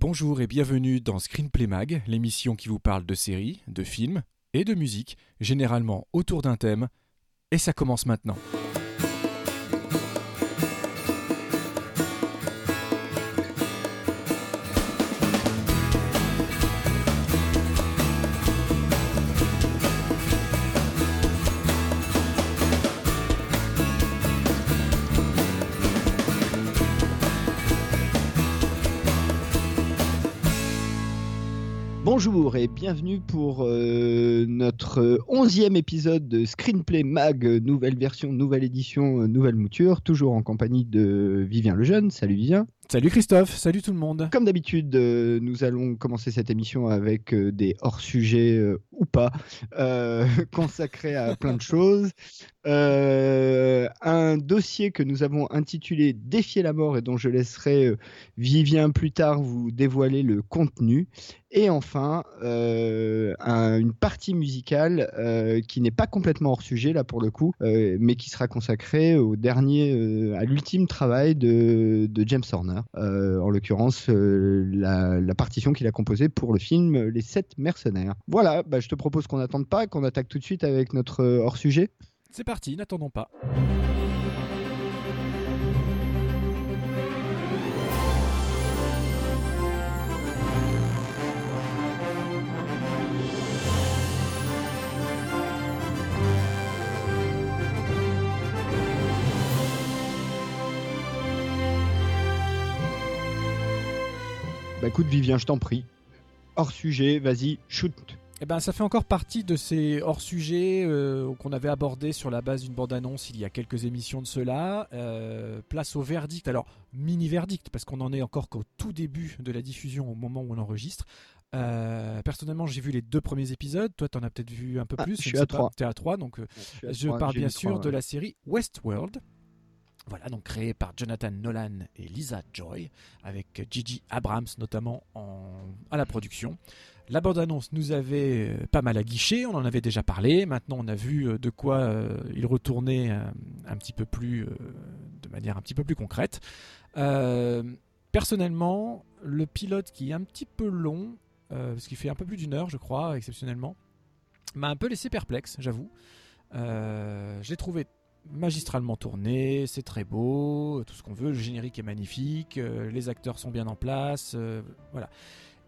Bonjour et bienvenue dans Screenplay Mag, l'émission qui vous parle de séries, de films et de musique, généralement autour d'un thème. Et ça commence maintenant. Bienvenue pour euh, notre onzième épisode de Screenplay Mag, nouvelle version, nouvelle édition, nouvelle mouture, toujours en compagnie de Vivien Lejeune. Salut Vivien. Salut Christophe, salut tout le monde. Comme d'habitude, euh, nous allons commencer cette émission avec euh, des hors-sujets ou pas, consacrés à plein de choses. un dossier que nous avons intitulé Défier la mort et dont je laisserai Vivien plus tard vous dévoiler le contenu. Et enfin, euh, une partie musicale euh, qui n'est pas complètement hors sujet là pour le coup, euh, mais qui sera consacrée au dernier, à l'ultime travail de, James Horner, en l'occurrence la, partition qu'il a composée pour le film Les Sept Mercenaires. Voilà, bah, je te propose qu'on n'attende pas, qu'on attaque tout de suite avec notre hors sujet. C'est parti, n'attendons pas. Bah écoute Vivien, je t'en prie. Hors sujet, vas-y, shoot. Eh ben, ça fait encore partie de ces hors-sujets euh, qu'on avait abordés sur la base d'une bande-annonce il y a quelques émissions de cela. Euh, place au verdict, alors mini-verdict, parce qu'on en est encore qu'au tout début de la diffusion au moment où on enregistre. Euh, personnellement, j'ai vu les deux premiers épisodes. Toi, t'en as peut-être vu un peu ah, plus. Je, suis à trois. T'es à trois, donc je, parle bien sûr de la série Westworld. Voilà, donc créé par Jonathan Nolan et Lisa Joy, avec Gigi Abrams notamment à la production. La bande-annonce nous avait euh, pas mal aguiché, on en avait déjà parlé. Maintenant, on a vu euh, de quoi euh, il retournait un petit peu plus, de manière un petit peu plus concrète. personnellement, le pilote qui est un petit peu long, parce qu'il fait un peu plus d'une heure, je crois, exceptionnellement, m'a un peu laissé perplexe, j'avoue. je l'ai trouvé magistralement tourné, c'est très beau, tout ce qu'on veut, le générique est magnifique, euh, les acteurs sont bien en place, euh, voilà.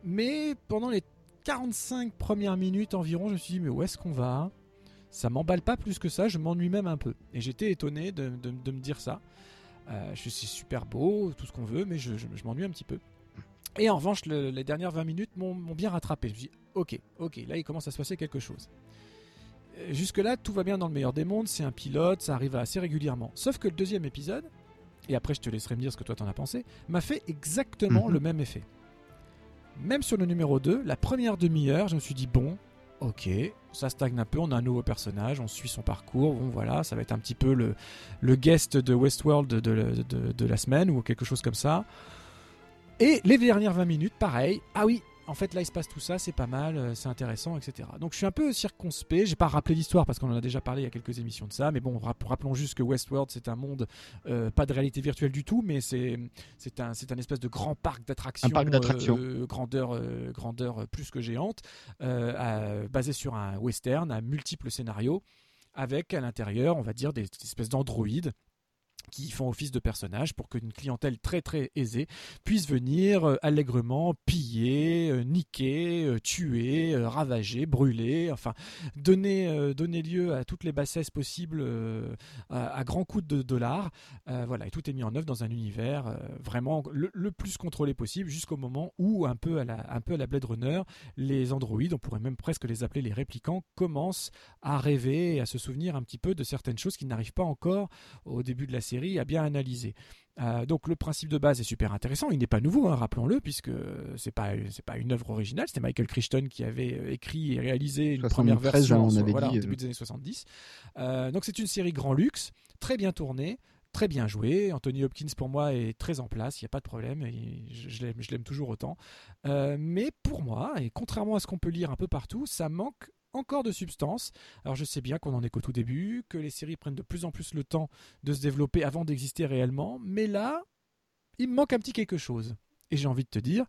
Mais pendant les 45 premières minutes environ, je me suis dit, mais où est-ce qu'on va? Ça m'emballe pas plus que ça, je m'ennuie même un peu. Et j'étais étonné de, me dire ça. Euh, je suis super beau, tout ce qu'on veut, mais je, m'ennuie un petit peu. Et en revanche, les dernières 20 minutes m'ont bien rattrapé. Je me dit, ok, ok, là il commence à se passer quelque chose. Jusque-là, tout va bien dans le meilleur des mondes, c'est un pilote, ça arrive assez régulièrement. Sauf que le deuxième épisode, et après je te laisserai me dire ce que toi t'en as pensé, m'a fait exactement mhm. le même effet. Même sur le numéro 2, la première demi-heure, je me suis dit, bon, ok, ça stagne un peu, on a un nouveau personnage, on suit son parcours, bon voilà, ça va être un petit peu le, le guest de Westworld de, de, de la semaine ou quelque chose comme ça. Et les dernières 20 minutes, pareil, ah oui, en fait là il se passe tout ça, c'est pas mal, euh, c'est intéressant, etc. Donc je suis un peu circonspect, j'ai pas rappelé l'histoire parce qu'on en a déjà parlé il y a quelques émissions de ça, mais bon, rappelons juste que Westworld c'est un monde euh, pas de réalité virtuelle du tout, mais c'est un un espèce de grand parc d'attractions, un parc d'attractions, euh, grandeur grandeur plus que géante, basé sur un western à multiples scénarios avec à l'intérieur, on va dire, des espèces d'androïdes qui font office de personnages pour qu'une clientèle très très aisée puisse venir euh, allègrement piller, euh, niquer, euh, tuer, ravager, brûler, enfin donner, donner lieu à toutes les bassesses possibles à, grands coups de dollars. voilà, et tout est mis en œuvre dans un univers vraiment le, plus contrôlé possible jusqu'au moment où, un peu, à la, un peu à la Blade Runner, les androïdes, on pourrait même presque les appeler les réplicants, commencent à rêver et à se souvenir un petit peu de certaines choses qui n'arrivent pas encore au début de la série a bien analysé. Euh, donc le principe de base est super intéressant. Il n'est pas nouveau, hein, rappelons-le, puisque c'est pas c'est pas une œuvre originale. C'était Michael Crichton qui avait euh, écrit et réalisé une première version on avait dit, au début des années 70. Euh, donc c'est une série grand luxe, très bien tournée. Très bien jouée. Anthony Hopkins, pour moi, est très en place. Il n'y a pas de problème. je, je l'aime toujours autant. mais pour moi, et contrairement à ce qu'on peut lire un peu partout, ça manque encore de substance. Alors je sais bien qu'on en est qu'au tout début, que les séries prennent de plus en plus le temps de se développer avant d'exister réellement, mais là, il me manque un petit quelque chose. Et j'ai envie de te dire,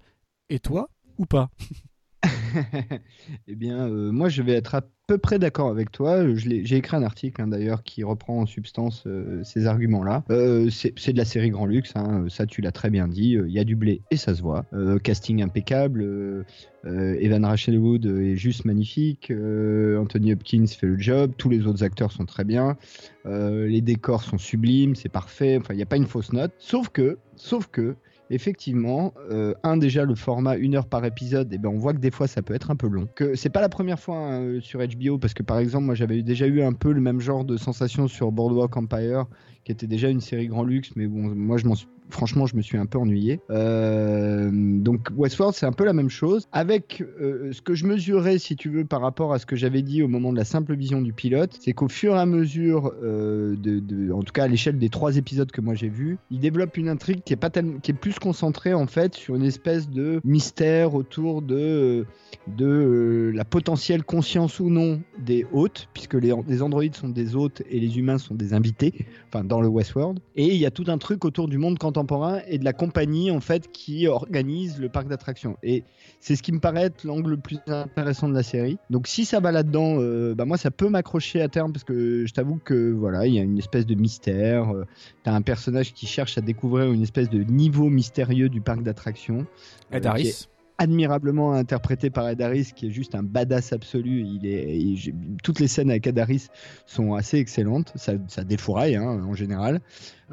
Et toi, ou pas? Eh bien, euh, moi, je vais être à peu près d'accord avec toi. J'ai écrit un article hein, d'ailleurs qui reprend en substance euh, ces arguments-là. Euh, c'est de la série Grand Luxe, hein, ça tu l'as très bien dit. Il y a du blé et ça se voit. casting impeccable. Evan Rachel Wood est juste magnifique. Anthony Hopkins fait le job. Tous les autres acteurs sont très bien. les décors sont sublimes, c'est parfait. Enfin, il n'y a pas une fausse note. Sauf que, sauf que, effectivement, euh, un déjà le format une heure par épisode, et eh ben on voit que des fois ça peut être un peu long. Que c'est pas la première fois hein, sur HBO parce que par exemple moi j'avais déjà eu un peu le même genre de sensation sur Boardwalk Empire qui était déjà une série grand luxe, mais bon moi je m'en franchement, je me suis un peu ennuyé. Euh, donc Westworld, c'est un peu la même chose, avec euh, ce que je mesurais, si tu veux, par rapport à ce que j'avais dit au moment de la simple vision du pilote, c'est qu'au fur et à mesure, euh, de, en tout cas à l'échelle des trois épisodes que moi j'ai vus, il développe une intrigue qui est pas qui est plus concentrée en fait sur une espèce de mystère autour de de la potentielle conscience ou non des hôtes, puisque les, les androïdes sont des hôtes et les humains sont des invités, enfin dans le Westworld. Et il y a tout un truc autour du monde contemporain et de la compagnie en fait qui organise le parc d'attractions. Et c'est ce qui me paraît être l'angle le plus intéressant de la série. Donc si ça va là-dedans, euh, bah moi ça peut m'accrocher à terme parce que je t'avoue que voilà, il y a une espèce de mystère. euh, T'as un personnage qui cherche à découvrir une espèce de niveau mystérieux du parc d'attractions. Ed Harris admirablement interprété par Ed Harris, qui est juste un badass absolu. Il est, toutes les scènes avec Ed Harris sont assez excellentes. Ça, ça défouraille hein, en général.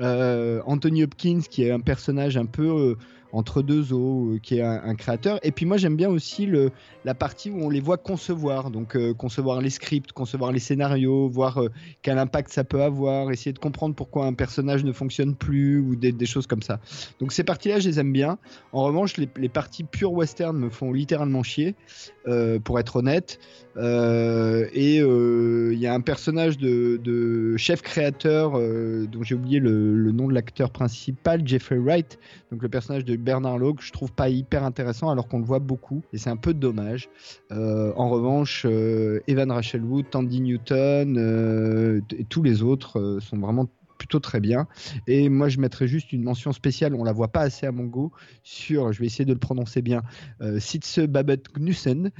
Euh, Anthony Hopkins, qui est un personnage un peu euh, entre deux eaux, euh, qui est un, créateur. Et puis moi j'aime bien aussi le, la partie où on les voit concevoir, donc euh, concevoir les scripts, concevoir les scénarios, voir euh, quel impact ça peut avoir, essayer de comprendre pourquoi un personnage ne fonctionne plus ou des, choses comme ça. Donc ces parties-là je les aime bien. En revanche les, les parties pure western me font littéralement chier, pour être honnête. et il y a un personnage de, chef créateur dont j'ai oublié le, le, nom de l'acteur principal, Jeffrey Wright, donc le personnage de Bernard Logue, je trouve pas hyper intéressant alors qu'on le voit beaucoup et c'est un peu dommage. Euh, en revanche, euh, Evan Rachel Wood, Tandy Newton euh, et tous les autres sont vraiment plutôt très bien. Et moi, je mettrais juste une mention spéciale, on la voit pas assez à mon goût, sur, je vais essayer de le prononcer bien, euh, Sitze Babette Knussen,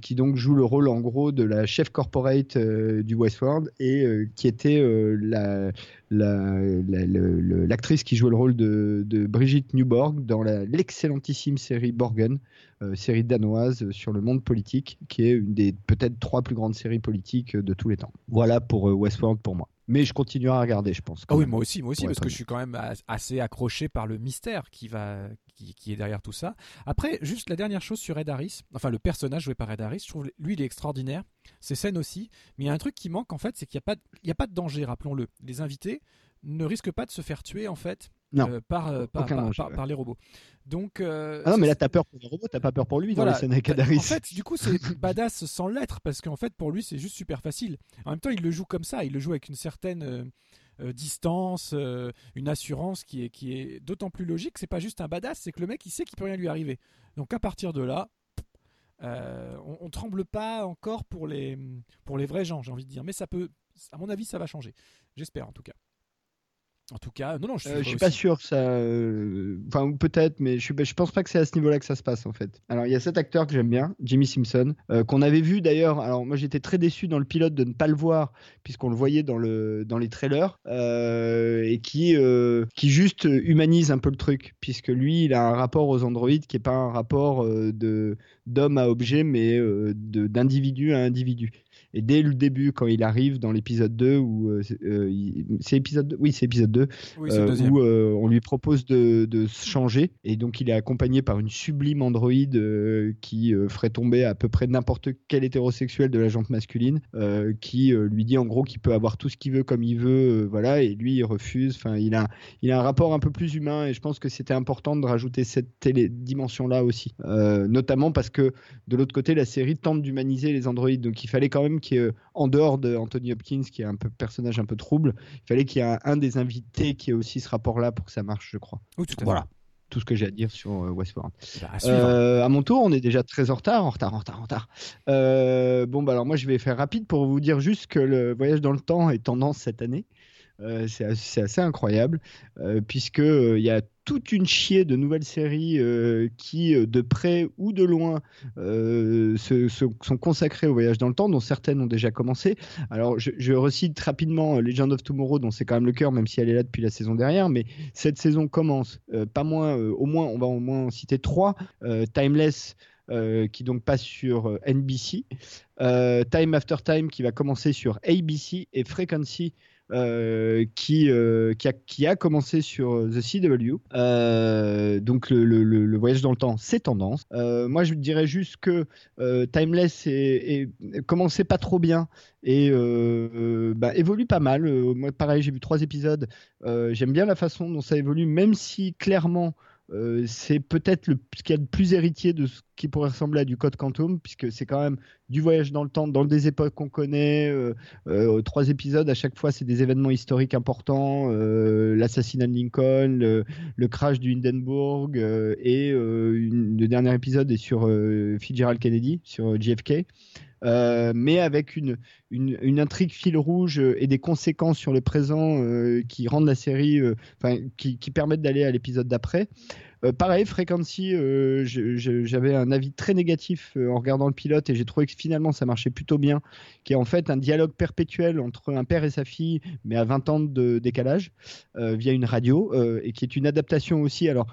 qui donc joue le rôle en gros de la chef corporate du Westworld et qui était la, l'actrice qui jouait le rôle de, de Brigitte Newborg dans l'excellentissime série Borgen, série danoise sur le monde politique, qui est une des peut-être trois plus grandes séries politiques de tous les temps. Voilà pour Westworld pour moi mais je continuerai à regarder, je pense. Ah oui, moi aussi, moi aussi, parce que je suis quand même assez accroché par le mystère qui va, qui, est derrière tout ça. Après, juste la dernière chose sur Ed Harris, enfin le personnage joué par Ed Harris, je trouve lui il est extraordinaire. Ses scènes aussi, mais il y a un truc qui manque en fait, c'est qu'il n'y a pas, il y a pas de danger, rappelons-le. Les invités ne risquent pas de se faire tuer en fait euh, par, euh, par, par, les robots. Donc, euh, ah non, mais là, t'as peur pour les robots, t'as pas peur pour lui dans la scène avec Adaris. En fait, du coup, c'est badass sans l'être, parce qu'en fait, pour lui, c'est juste super facile. En même temps, il le joue comme ça, il le joue avec une certaine distance, une assurance qui est, d'autant plus logique. C'est pas juste un badass, c'est que le mec, il sait qu'il peut rien lui arriver. Donc, à partir de là, on, on, tremble pas encore pour les, pour les vrais gens, j'ai envie de dire. Mais ça peut, à mon avis, ça va changer. J'espère en tout cas. En tout cas, non, non, je suis, euh, suis pas sûr ça. Euh, enfin, peut-être, mais je, suis, je pense pas que c'est à ce niveau-là que ça se passe en fait. Alors, il y a cet acteur que j'aime bien, Jimmy Simpson, euh, qu'on avait vu d'ailleurs. Alors, moi, j'étais très déçu dans le pilote de ne pas le voir, puisqu'on le voyait dans, le, dans les trailers, et qui, qui juste humanise un peu le truc, puisque lui, il a un rapport aux androïdes qui est pas un rapport de d'homme à objet, mais d'individu à individu. Et dès le début, quand il arrive dans l'épisode 2, où euh, euh, c'est épisode oui, c'est épisode 2, euh, où on lui propose de, de, se changer, et donc il est accompagné par une sublime androïde qui ferait tomber à peu près n'importe quel hétérosexuel de la jante masculine, qui lui dit en gros qu'il peut avoir tout ce qu'il veut comme il veut, voilà, et lui il refuse. Enfin, il a, il a un rapport un peu plus humain, et je pense que c'était important de rajouter cette dimension-là aussi, notamment parce que de l'autre côté, la série tente d'humaniser les androïdes, donc il fallait quand même qui est en dehors de Anthony Hopkins, qui est un peu personnage un peu trouble. Il fallait qu'il y ait un, des invités qui ait aussi ce rapport-là pour que ça marche, je crois. tout voilà. Tout ce que j'ai à dire sur euh, Westworld. Bah, euh, à, mon tour, on est déjà très en retard, en retard, en retard, en retard. Euh, bon, bah alors moi, je vais faire rapide pour vous dire juste que le voyage dans le temps est tendance cette année. C'est assez, incroyable, puisque il y a toute une chier de nouvelles séries qui, de près ou de loin, sont consacrées au voyage dans le temps, dont certaines ont déjà commencé. Alors, je, recite rapidement Legend of Tomorrow, dont c'est quand même le cœur, même si elle est là depuis la saison dernière, mais cette saison commence, pas moins, au moins, on va au moins en citer trois. Timeless, euh, qui donc passe sur euh, NBC, euh, Time After Time qui va commencer sur ABC et Frequency qui, qui, a, qui, a, commencé sur The CW. donc le, voyage dans le temps, c'est tendance. moi, je dirais juste que Timeless est, commençait pas trop bien et bah, évolue pas mal. moi, pareil, j'ai vu trois épisodes. J'aime bien la façon dont ça évolue, même si clairement euh, c'est peut-être ce qu'il y a de plus héritier de ce qui pourrait ressembler à du Code Quantum, puisque c'est quand même du voyage dans le temps, dans des époques qu'on connaît. Euh, euh, trois épisodes, à chaque fois, c'est des événements historiques importants l'assassinat de Lincoln, le, crash du Hindenburg, et le dernier épisode est sur Fitzgerald Kennedy, sur JFK. Mais avec une, une, intrigue fil rouge et des conséquences sur le présent euh, qui rendent la série, euh, enfin, qui, qui, permettent d'aller à l'épisode d'après. Euh, pareil, Frequency, euh, j'avais un avis très négatif euh, en regardant le pilote et j'ai trouvé que finalement ça marchait plutôt bien, qui est en fait un dialogue perpétuel entre un père et sa fille, mais à 20 ans de décalage, via une radio, et qui est une adaptation aussi. Alors,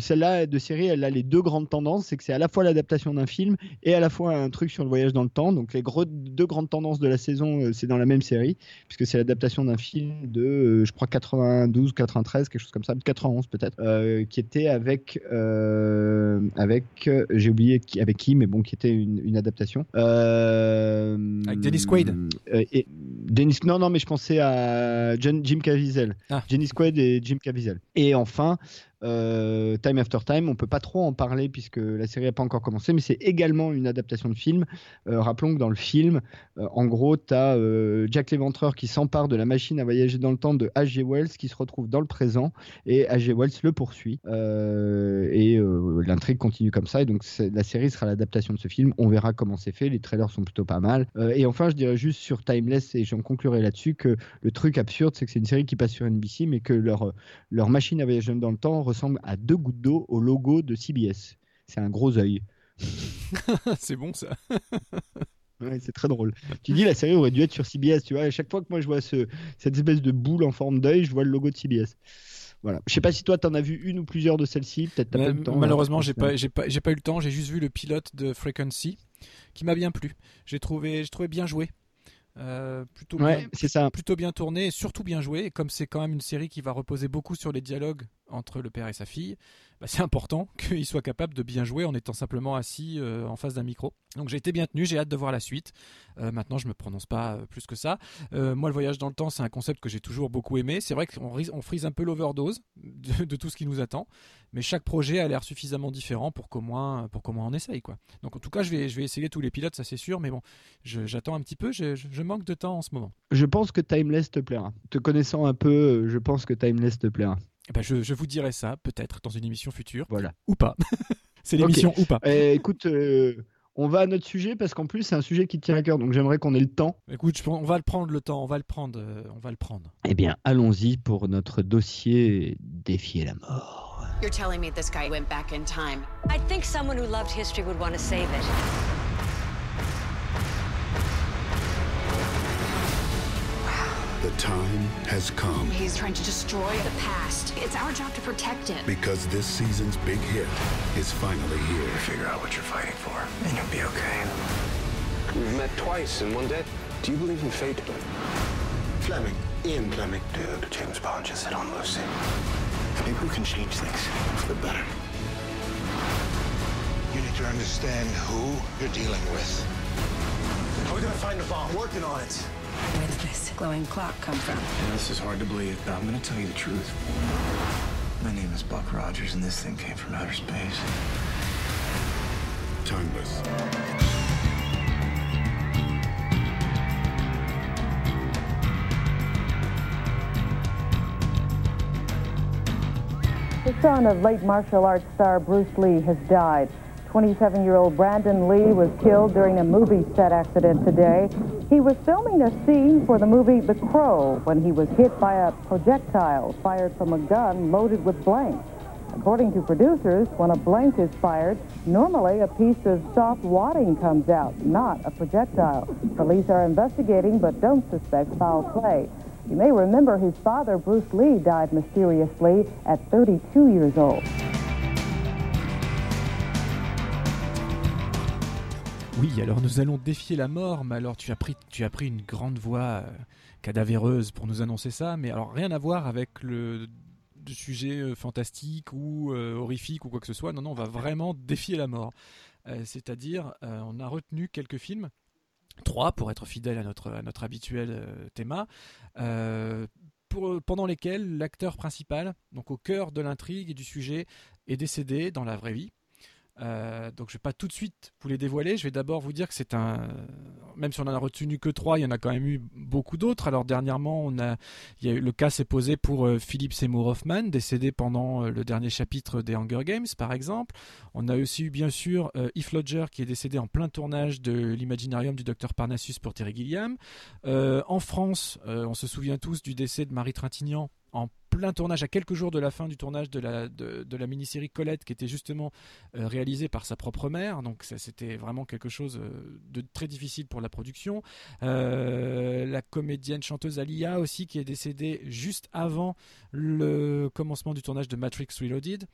celle-là de série, elle a les deux grandes tendances, c'est que c'est à la fois l'adaptation d'un film et à la fois un truc sur le voyage dans le temps. Donc les deux grandes tendances de la saison, c'est dans la même série, puisque c'est l'adaptation d'un film de, je crois, 92, 93, quelque chose comme ça, 91 peut-être, qui était avec euh, avec euh, j'ai oublié qui, avec qui mais bon qui était une, une adaptation. Euh, avec Dennis Quaid. et Dennis non non mais je pensais à Jim Caviezel. Ah. Dennis Quaid et Jim Caviezel. Et enfin euh, Time After Time. On peut pas trop en parler puisque la série n'a pas encore commencé, mais c'est également une adaptation de film. Euh, rappelons que dans le film, euh, en gros, tu as Jack l'Éventreur qui s'empare de la machine à voyager dans le temps de H.G. Wells qui se retrouve dans le présent et H.G. Wells le poursuit. et l'intrigue continue comme ça. Et donc la série sera l'adaptation de ce film. On verra comment c'est fait. Les trailers sont plutôt pas mal. et enfin, je dirais juste sur Timeless, et j'en conclurai là-dessus, que le truc absurde, c'est que c'est une série qui passe sur NBC, mais que leur, leur machine à voyager dans le temps ressemble à deux gouttes d'eau au logo de CBS. C'est un gros œil. c'est bon ça. Ouais, c'est très drôle. Tu dis la série aurait dû être sur CBS, tu vois. À chaque fois que moi je vois ce, cette espèce de boule en forme d'œil, je vois le logo de CBS. Voilà. Je sais pas si toi t'en as vu une ou plusieurs de celles-ci. Peut-être pas le temps. Malheureusement, j'ai pas, j'ai pas, j'ai pas eu le temps. J'ai juste vu le pilote de Frequency, qui m'a bien plu. J'ai trouvé, j'ai trouvé bien joué. Euh, plutôt, bien, ça. plutôt bien tourné et surtout bien joué. Et comme c'est quand même une série qui va reposer beaucoup sur les dialogues entre le père et sa fille, bah, c'est important qu'il soit capable de bien jouer en étant simplement assis euh, en face d'un micro. Donc j'ai été bien tenu, j'ai hâte de voir la suite. Euh, maintenant, je me prononce pas euh, plus que ça. moi, le voyage dans le temps, c'est un concept que j'ai toujours beaucoup aimé. C'est vrai qu'on on frise un peu l'overdose de, tout ce qui nous attend, mais chaque projet a l'air suffisamment différent pour qu'au moins, pour qu'au moins on essaye. Quoi. Donc en tout cas, je vais, je vais essayer tous les pilotes, ça c'est sûr, mais bon, j'attends un petit peu, je, manque de temps en ce moment. Je pense que Timeless te plaira. Te connaissant un peu, je pense que Timeless te plaira. Eh ben je, je, vous dirai ça peut-être dans une émission future. Voilà. Ou pas. c'est l'émission ou pas. Eh, écoute, euh, on va à notre sujet parce qu'en plus c'est un sujet qui tient à cœur, donc j'aimerais qu'on ait le temps. Écoute, on va le prendre le temps, on va le prendre, euh, on va le prendre. Eh bien, allons-y pour notre dossier défier la mort. You're telling me this guy went back in time. I think someone who loved history would want to save it. The time has come. He's trying to destroy the past. It's our job to protect it. Because this season's big hit is finally here. Figure out what you're fighting for, and you'll be okay. We've met twice in one day. Do you believe in fate? Fleming. Ian Fleming. Dude, James Bond just hit on Lucy. Maybe we can change things for the better. You need to understand who you're dealing with. How are we gonna find the bomb? Working on it. Where did this glowing clock come from? Yeah, this is hard to believe, but I'm gonna tell you the truth. My name is Buck Rogers, and this thing came from outer space. Timeless. The son of late martial arts star Bruce Lee has died. 27 year old Brandon Lee was killed during a movie set accident today. He was filming a scene for the movie The Crow when he was hit by a projectile fired from a gun loaded with blanks. According to producers, when a blank is fired, normally a piece of soft wadding comes out, not a projectile. Police are investigating but don't suspect foul play. You may remember his father, Bruce Lee, died mysteriously at 32 years old. Oui, alors nous allons défier la mort, mais alors tu as pris, tu as pris une grande voix euh, cadavéreuse pour nous annoncer ça, mais alors rien à voir avec le sujet euh, fantastique ou euh, horrifique ou quoi que ce soit. Non, non, on va vraiment défier la mort. C'est-à-dire, on a retenu quelques films, trois pour être fidèle à notre, habituel thème, pendant lesquels l'acteur principal, donc au cœur de l'intrigue et du sujet, est décédé dans la vraie vie. Euh, donc je vais pas tout de suite vous les dévoiler. Je vais d'abord vous dire que c'est un, même si on en a retenu que trois, il y en a quand même eu beaucoup d'autres. Alors dernièrement, il y a eu, le cas s'est posé pour euh, Philippe Seymour Hoffman, décédé pendant euh, le dernier chapitre des Hunger Games, par exemple. On a aussi eu bien sûr Heath Ledger qui est décédé en plein tournage de l'Imaginarium du Docteur Parnassus pour Terry Gilliam. en France, on se souvient tous du décès de Marie Trintignant en plein tournage, à quelques jours de la fin du tournage de la, mini-série Colette, qui était justement euh, réalisée par sa propre mère. Donc c'était vraiment quelque chose euh, de très difficile pour la production. Euh, la comédienne chanteuse Alia aussi, qui est décédée juste avant le commencement du tournage de Matrix Reloaded.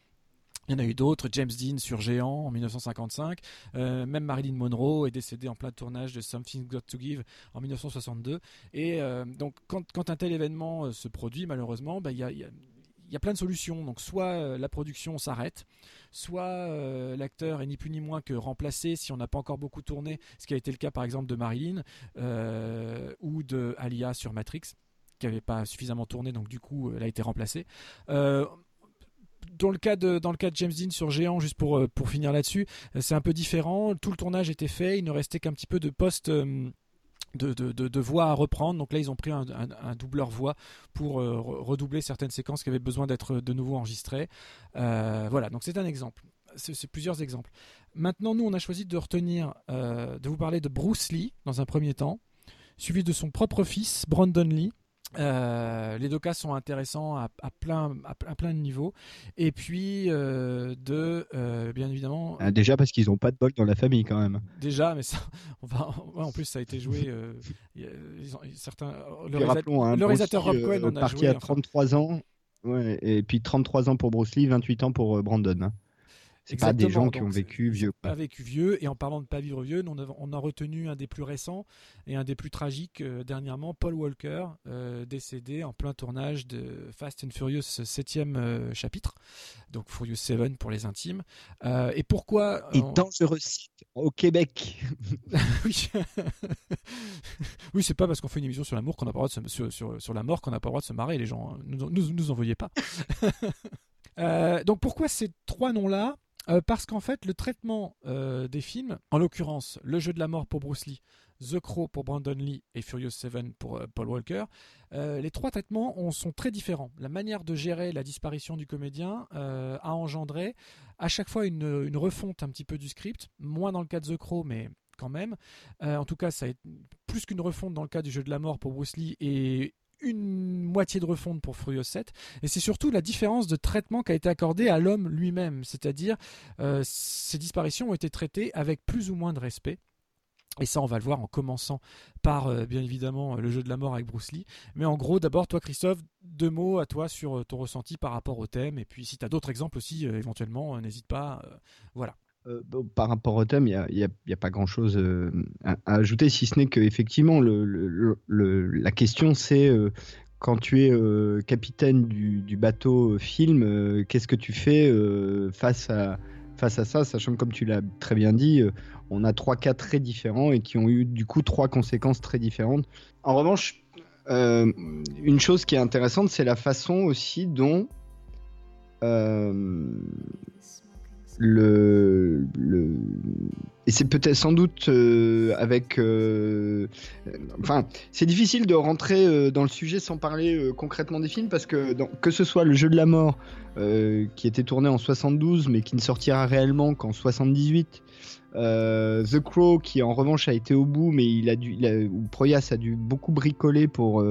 Il y en a eu d'autres, James Dean sur Géant en 1955, euh, même Marilyn Monroe est décédée en plein tournage de Something Got to Give en 1962. Et euh, donc quand, un tel événement euh, se produit, malheureusement, bah, il y, a, plein de solutions. Donc soit la production s'arrête, soit l'acteur est ni plus ni moins que remplacé si on n'a pas encore beaucoup tourné, ce qui a été le cas par exemple de Marilyn ou de Alia sur Matrix qui n'avait pas suffisamment tourné, donc du coup elle a été remplacée dans le cas de James Dean sur Géant, juste pour euh, finir là-dessus, euh, c'est un peu différent. Tout le tournage était fait, il ne restait qu'un petit peu de poste. Euh, de, voix à reprendre. Donc là, ils ont pris un, doubleur voix pour redoubler certaines séquences qui avaient besoin d'être de nouveau enregistrées. voilà, donc c'est un exemple. C'est plusieurs exemples. Maintenant, nous, on a choisi de retenir, de vous parler de Bruce Lee dans un premier temps, suivi de son propre fils, Brandon Lee, euh, les deux cas sont intéressants à, plein, à, plein de niveaux. Et puis, euh, de, euh, bien évidemment. Déjà parce qu'ils n'ont pas de bol dans la famille quand même. Déjà, mais ça, on va, en plus, ça a été joué. certains, le, hein, réalisateur Rob Cohen en a parti à 33 ans. Ouais, et puis 33 ans pour Bruce Lee, 28 ans pour Brandon. Hein. C'est pas des gens qui ont vécu vieux. Pas vécu vieux. Et en parlant de pas vivre vieux, on a, on a retenu un des plus récents et un des plus tragiques euh, dernièrement, Paul Walker, euh, décédé en plein tournage de Fast and Furious 7 euh, chapitre, donc Furious 7 pour les intimes. et pourquoi Et dangereux au Québec. oui, oui c'est pas parce qu'on fait une émission sur l'amour qu'on n'a pas le droit de se, sur, sur, sur, la mort qu'on n'a pas le droit de se marrer, les gens. Hein. Nous, nous, nous en veuillez pas. donc pourquoi ces trois noms-là euh, parce qu'en fait, le traitement euh, des films, en l'occurrence Le jeu de la mort pour Bruce Lee, The Crow pour Brandon Lee et Furious 7 pour euh, Paul Walker, les trois traitements sont très différents. La manière de gérer la disparition du comédien a engendré à chaque fois une, refonte un petit peu du script, moins dans le cas de The Crow, mais quand même. en tout cas, ça a plus qu'une refonte dans le cas du jeu de la mort pour Bruce Lee et une moitié de refonte pour Furious 7 et c'est surtout la différence de traitement qui a été accordé à l'homme lui-même c'est-à-dire euh, ces disparitions ont été traitées avec plus ou moins de respect et ça, on va le voir en commençant par, euh, bien évidemment, le jeu de la mort avec Bruce Lee. Mais en gros, d'abord, toi, Christophe, deux mots à toi sur euh, ton ressenti par rapport au thème. Et puis, si tu as d'autres exemples aussi, éventuellement, n'hésite pas. voilà. Euh, par rapport au thème, il n'y a, pas grand-chose euh, à, ajouter, si ce n'est qu'effectivement, le, la question c'est euh, quand tu es capitaine du, bateau film, qu'est-ce que tu fais face, à, face à ça, sachant que comme tu l'as très bien dit, on a trois cas très différents et qui ont eu du coup trois conséquences très différentes. En revanche, une chose qui est intéressante, c'est la façon aussi dont le, et c'est peut-être sans doute euh, avec euh, enfin c'est difficile de rentrer euh, dans le sujet sans parler concrètement des films parce que que ce soit le jeu de la mort qui était tourné en 72 mais qui ne sortira réellement qu'en 78 euh, The Crow qui en revanche a été au bout mais il a dû ou Proyas a dû beaucoup bricoler pour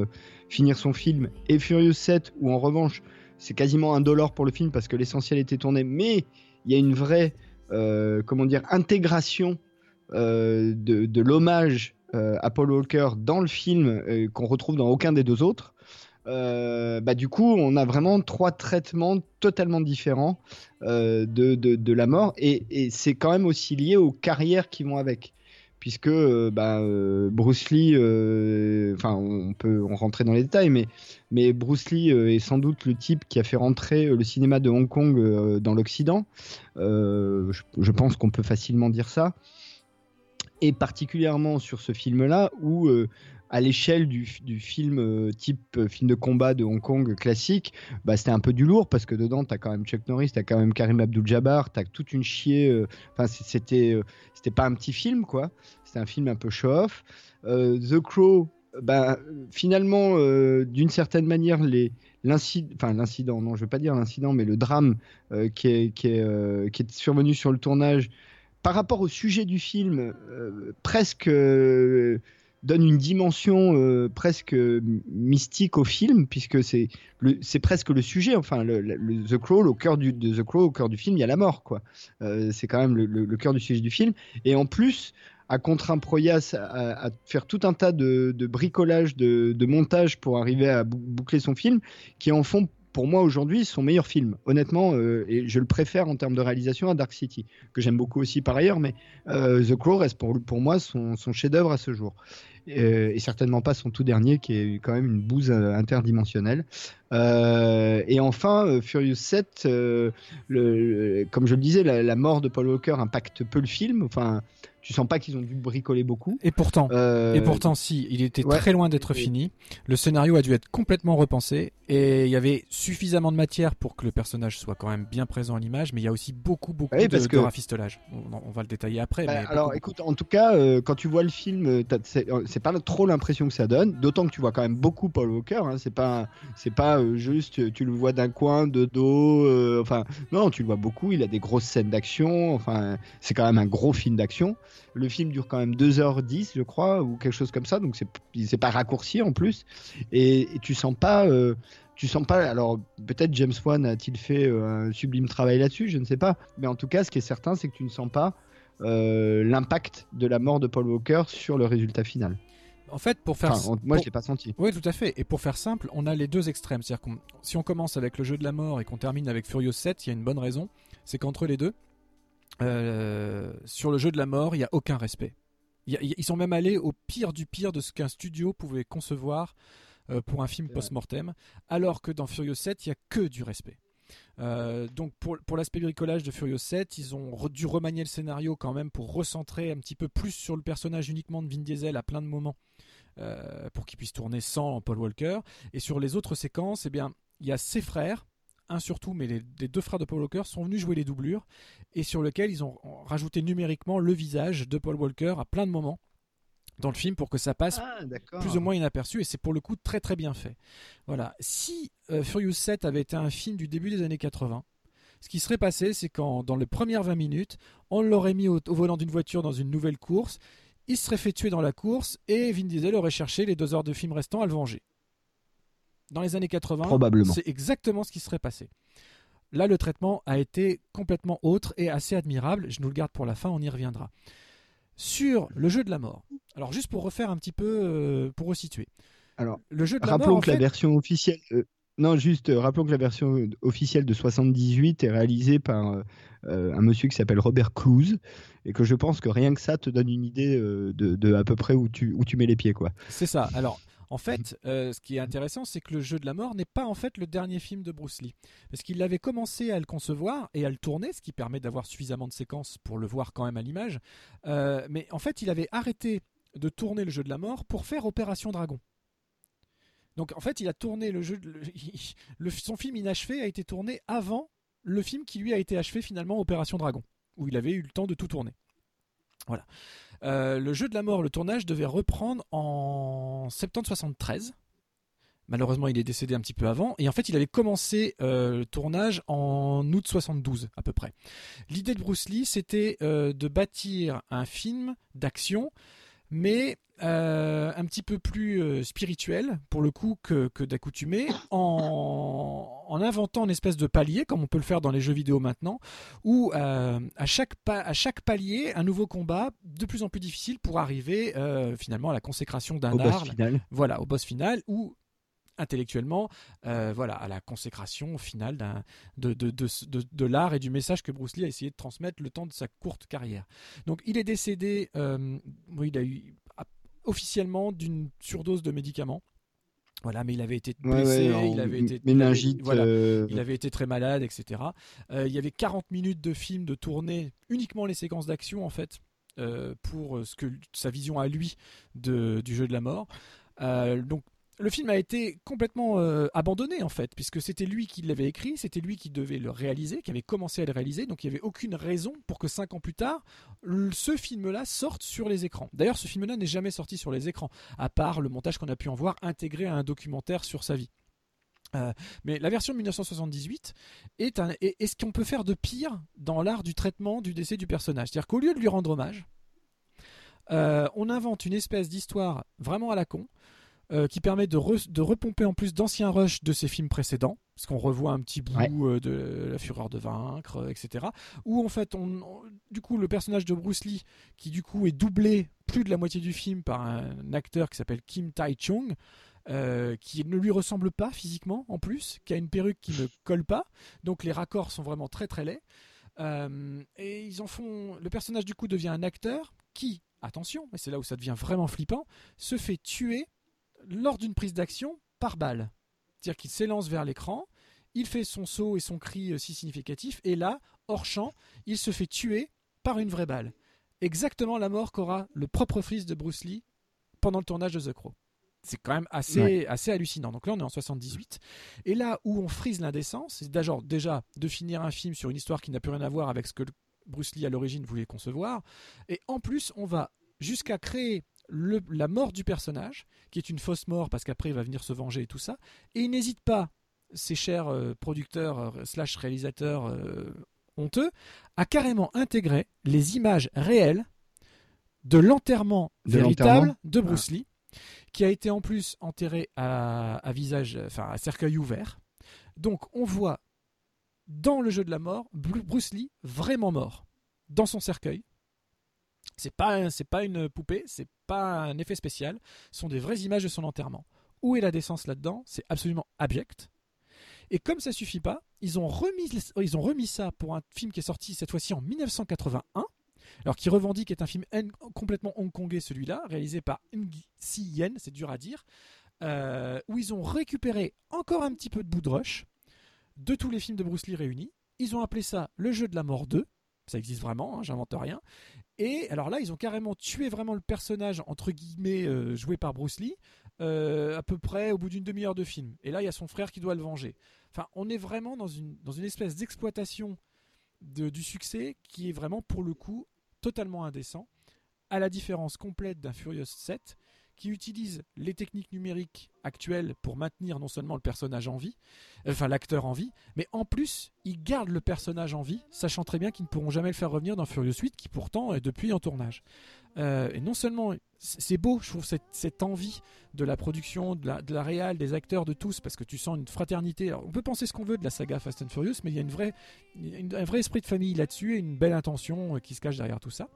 finir son film et Furious 7 où en revanche c'est quasiment un dollar pour le film parce que l'essentiel était tourné mais il y a une vraie euh, comment dire intégration euh, de, l'hommage euh, à Paul Walker dans le film qu'on retrouve dans aucun des deux autres. Bah, du coup, on a vraiment trois traitements totalement différents de, la mort et c'est quand même aussi lié aux carrières qui vont avec. Puisque euh, bah, euh, Bruce Lee, euh, enfin on peut en rentrer dans les détails, mais, Bruce Lee est sans doute le type qui a fait rentrer le cinéma de Hong Kong dans l'Occident. Je, pense qu'on peut facilement dire ça. Et particulièrement sur ce film-là, où à l'échelle du, du film euh, type euh, film de combat de Hong Kong classique, bah, c'était un peu du lourd parce que dedans, tu as quand même Chuck Norris, tu as quand même Karim Abdul-Jabbar, tu as toute une chier. euh, Enfin, c'était c'était pas un petit film, quoi. C'était un film un peu show-off. The Crow, bah, finalement, d'une certaine manière, les l'incident, non, je veux pas dire l'incident, mais le drame qui, est, qui, est, qui est survenu sur le tournage, par rapport au sujet du film, presque donne une dimension euh, presque mystique au film, puisque c'est presque le sujet, enfin le, The Crow, au cœur du The au cœur du film, il y a la mort, quoi. Euh, c'est quand même le, cœur du sujet du film, et en plus a contraint Proyas à, à faire tout un tas de, de bricolage, de, de montage pour arriver à bou- boucler son film, qui en font pour moi aujourd'hui son meilleur film, honnêtement, euh, et je le préfère en termes de réalisation à Dark City, que j'aime beaucoup aussi par ailleurs, mais euh, The Crow reste pour, moi son, chef-d'œuvre à ce jour. Euh, et certainement pas son tout dernier, qui est quand même une bouse interdimensionnelle. Et enfin, Furious 7, euh, le, le- comme je le disais, la, la mort de Paul Walker impacte peu le film. Enfin, tu sens pas qu'ils ont dû bricoler beaucoup. Et pourtant, Euh, Et pourtant, si, il était ouais. très loin d'être fini. Le scénario a dû être complètement repensé et il y avait suffisamment de matière pour que le personnage soit quand même bien présent à l'image, mais il y a aussi beaucoup, beaucoup de, parce de que- rafistolage. On, on va le détailler après. Bah, mais beaucoup, alors, beaucoup. écoute, en tout cas, euh, quand tu vois le film, euh, c'est euh, pas trop l'impression que ça donne. D'autant que tu vois quand même beaucoup Paul Walker. Hein, c'est pas, c'est pas euh, juste euh, tu le vois d'un coin, de dos. euh, enfin, non, tu le vois beaucoup. Il a des grosses scènes d'action. Enfin, c'est quand même un gros film d'action. Le film dure quand même 2h10, je crois, ou quelque chose comme ça. Donc, c'est pas raccourci en plus. Et, et tu sens pas. euh, tu sens pas. Alors, peut-être James Wan a-t-il fait euh, un sublime travail là-dessus, je ne sais pas. Mais en tout cas, ce qui est certain, c'est que tu ne sens pas euh, l'impact de la mort de Paul Walker sur le résultat final. En fait, pour faire. Enfin, on- moi, pour- je l'ai pas senti. Oui, tout à fait. Et pour faire simple, on a les deux extrêmes. C'est-à-dire que si on commence avec le jeu de la mort et qu'on termine avec Furious 7, il y a une bonne raison. C'est qu'entre les deux, euh, sur le jeu de la mort, il n'y a aucun respect. Il y a- ils sont même allés au pire du pire de ce qu'un studio pouvait concevoir euh, pour un film post-mortem, alors que dans Furious 7, il n'y a que du respect. Euh, donc pour, pour l'aspect bricolage de Furious 7, ils ont re- dû remanier le scénario quand même pour recentrer un petit peu plus sur le personnage uniquement de Vin Diesel à plein de moments euh, pour qu'il puisse tourner sans Paul Walker. Et sur les autres séquences, eh bien, il y a ses frères, un surtout, mais les, les deux frères de Paul Walker sont venus jouer les doublures et sur lequel ils ont rajouté numériquement le visage de Paul Walker à plein de moments dans le film pour que ça passe Ah, plus ou moins inaperçu et c'est pour le coup très très bien fait. Voilà. Si euh, Furious 7 avait été un film du début des années 80, ce qui serait passé, c'est qu'en dans les premières 20 minutes, on l'aurait mis au, au volant d'une voiture dans une nouvelle course, il serait fait tuer dans la course et Vin Diesel aurait cherché les deux heures de film restant à le venger. Dans les années 80, Probablement. c'est exactement ce qui serait passé. Là, le traitement a été complètement autre et assez admirable. Je nous le garde pour la fin, on y reviendra. Sur le jeu de la mort. Alors, juste pour refaire un petit peu, euh, pour resituer. Alors, le jeu de la Rappelons mort, que la version officielle. euh, non, juste, euh, rappelons que la version officielle de 78 est réalisée par un monsieur qui s'appelle Robert Clouse et que je pense que rien que ça te donne une idée de, de à peu près où tu, où tu mets les pieds, quoi. C'est ça. Alors, en fait, euh, ce qui est intéressant, c'est que le jeu de la mort n'est pas en fait le dernier film de Bruce Lee. Parce qu'il avait commencé à le concevoir et à le tourner, ce qui permet d'avoir suffisamment de séquences pour le voir quand même à l'image. Euh, mais en fait, il avait arrêté de tourner le jeu de la mort pour faire Opération Dragon. Donc en fait, il a tourné le jeu. de- son film inachevé a été tourné avant le film qui lui a été achevé finalement Opération Dragon. où il avait eu le temps de tout tourner. Voilà. Euh, le jeu de la mort, le tournage devait reprendre en septembre 73. Malheureusement, il est décédé un petit peu avant. Et en fait, il avait commencé euh, le tournage en août 72 à peu près. L'idée de Bruce Lee, c'était euh, de bâtir un film d'action, mais euh, un petit peu plus euh, spirituel pour le coup que, que d'accoutumé, en, en inventant une espèce de palier, comme on peut le faire dans les jeux vidéo maintenant, où euh, à, chaque pa- à chaque palier, un nouveau combat de plus en plus difficile pour arriver euh, finalement à la consécration d'un Au art boss final. voilà, au boss final ou intellectuellement, euh, voilà, à la consécration finale d'un, de, de, de, de, de l'art et du message que Bruce Lee a essayé de transmettre le temps de sa courte carrière. Donc il est décédé, euh, il a eu ah, officiellement d'une surdose de médicaments. Voilà, mais il avait été blessé, ouais, en il avait été méningite. voilà, euh, il avait été très malade, etc. Euh, il y avait 40 minutes de film de tournée, uniquement les séquences d'action en fait, euh, pour ce que sa vision à lui de, du jeu de la mort. Donc le film a été complètement euh, abandonné en fait, puisque c'était lui qui l'avait écrit, c'était lui qui devait le réaliser, qui avait commencé à le réaliser, donc il n'y avait aucune raison pour que cinq ans plus tard, ce film-là sorte sur les écrans. D'ailleurs, ce film-là n'est jamais sorti sur les écrans, à part le montage qu'on a pu en voir intégré à un documentaire sur sa vie. Euh, mais la version de 1978 est, un, est, est ce qu'on peut faire de pire dans l'art du traitement du décès du personnage? C'est-à-dire qu'au lieu de lui rendre hommage, euh, on invente une espèce d'histoire vraiment à la con euh, qui permet de, re- de repomper en plus d'anciens rushs de ses films précédents, parce qu'on revoit un petit bout Ouais. euh, de La Fureur de vaincre, euh, etc. Où en fait, on, on- du coup, le personnage de Bruce Lee, qui du coup est doublé plus de la moitié du film par un acteur qui s'appelle Kim Tai-chung, euh, qui ne lui ressemble pas physiquement en plus, qui a une perruque qui ne colle pas, donc les raccords sont vraiment très très laids. Euh, et ils en font. Le personnage du coup devient un acteur qui, attention, et c'est là où ça devient vraiment flippant, se fait tuer lors d'une prise d'action par balle. C'est-à-dire qu'il s'élance vers l'écran, il fait son saut et son cri euh, si significatif, et là, hors champ, il se fait tuer par une vraie balle. Exactement la mort qu'aura le propre fils de Bruce Lee pendant le tournage de The Crow. C'est quand même assez, Ouais. assez hallucinant. Donc là, on est en 78. Et là où on frise l'indécence, c'est déjà, déjà de finir un film sur une histoire qui n'a plus rien à voir avec ce que Bruce Lee à l'origine voulait concevoir. Et en plus, on va jusqu'à créer le- la mort du personnage, qui est une fausse mort parce qu'après il va venir se venger et tout ça. Et il n'hésite pas, ces chers euh, producteurs euh, slash réalisateurs euh, honteux, à carrément intégrer les images réelles de l'enterrement véritable de Bruce Lee, qui a été en plus enterré à, à visage, enfin à cercueil ouvert. Donc on voit dans le jeu de la mort Bru- Bruce Lee vraiment mort dans son cercueil. C'est pas c'est pas une poupée, c'est pas un effet spécial, ce sont des vraies images de son enterrement. Où est la décence là-dedans? C'est absolument abject. Et comme ça suffit pas, ils ont remis ils ont remis ça pour un film qui est sorti cette fois-ci en 1981. Alors qui revendique est un film complètement hongkongais celui-là, réalisé par Ng Si Yen, c'est dur à dire, euh, où ils ont récupéré encore un petit peu de bout de de tous les films de Bruce Lee réunis. Ils ont appelé ça le jeu de la mort 2. Ça existe vraiment, hein, j'invente rien. Et alors là, ils ont carrément tué vraiment le personnage, entre guillemets, euh, joué par Bruce Lee, euh, à peu près au bout d'une demi-heure de film. Et là, il y a son frère qui doit le venger. Enfin, on est vraiment dans une, espèce d'exploitation de- du succès qui est vraiment, pour le coup, totalement indécent, à la différence complète d'un Furious 7 qui utilise les techniques numériques actuelles pour maintenir non seulement le personnage en vie, euh, enfin l'acteur en vie, mais en plus, il garde le personnage en vie, sachant très bien qu'ils ne pourront jamais le faire revenir dans Furious 8, qui pourtant est depuis en tournage. Euh, et non seulement, c'est beau, je trouve, cette, envie de la production, de la, de réal, des acteurs, de tous, parce que tu sens une fraternité. On peut penser ce qu'on veut de la saga Fast and Furious, mais il y a une vraie, un vrai esprit de famille là-dessus et une belle intention euh, qui se cache derrière tout ça.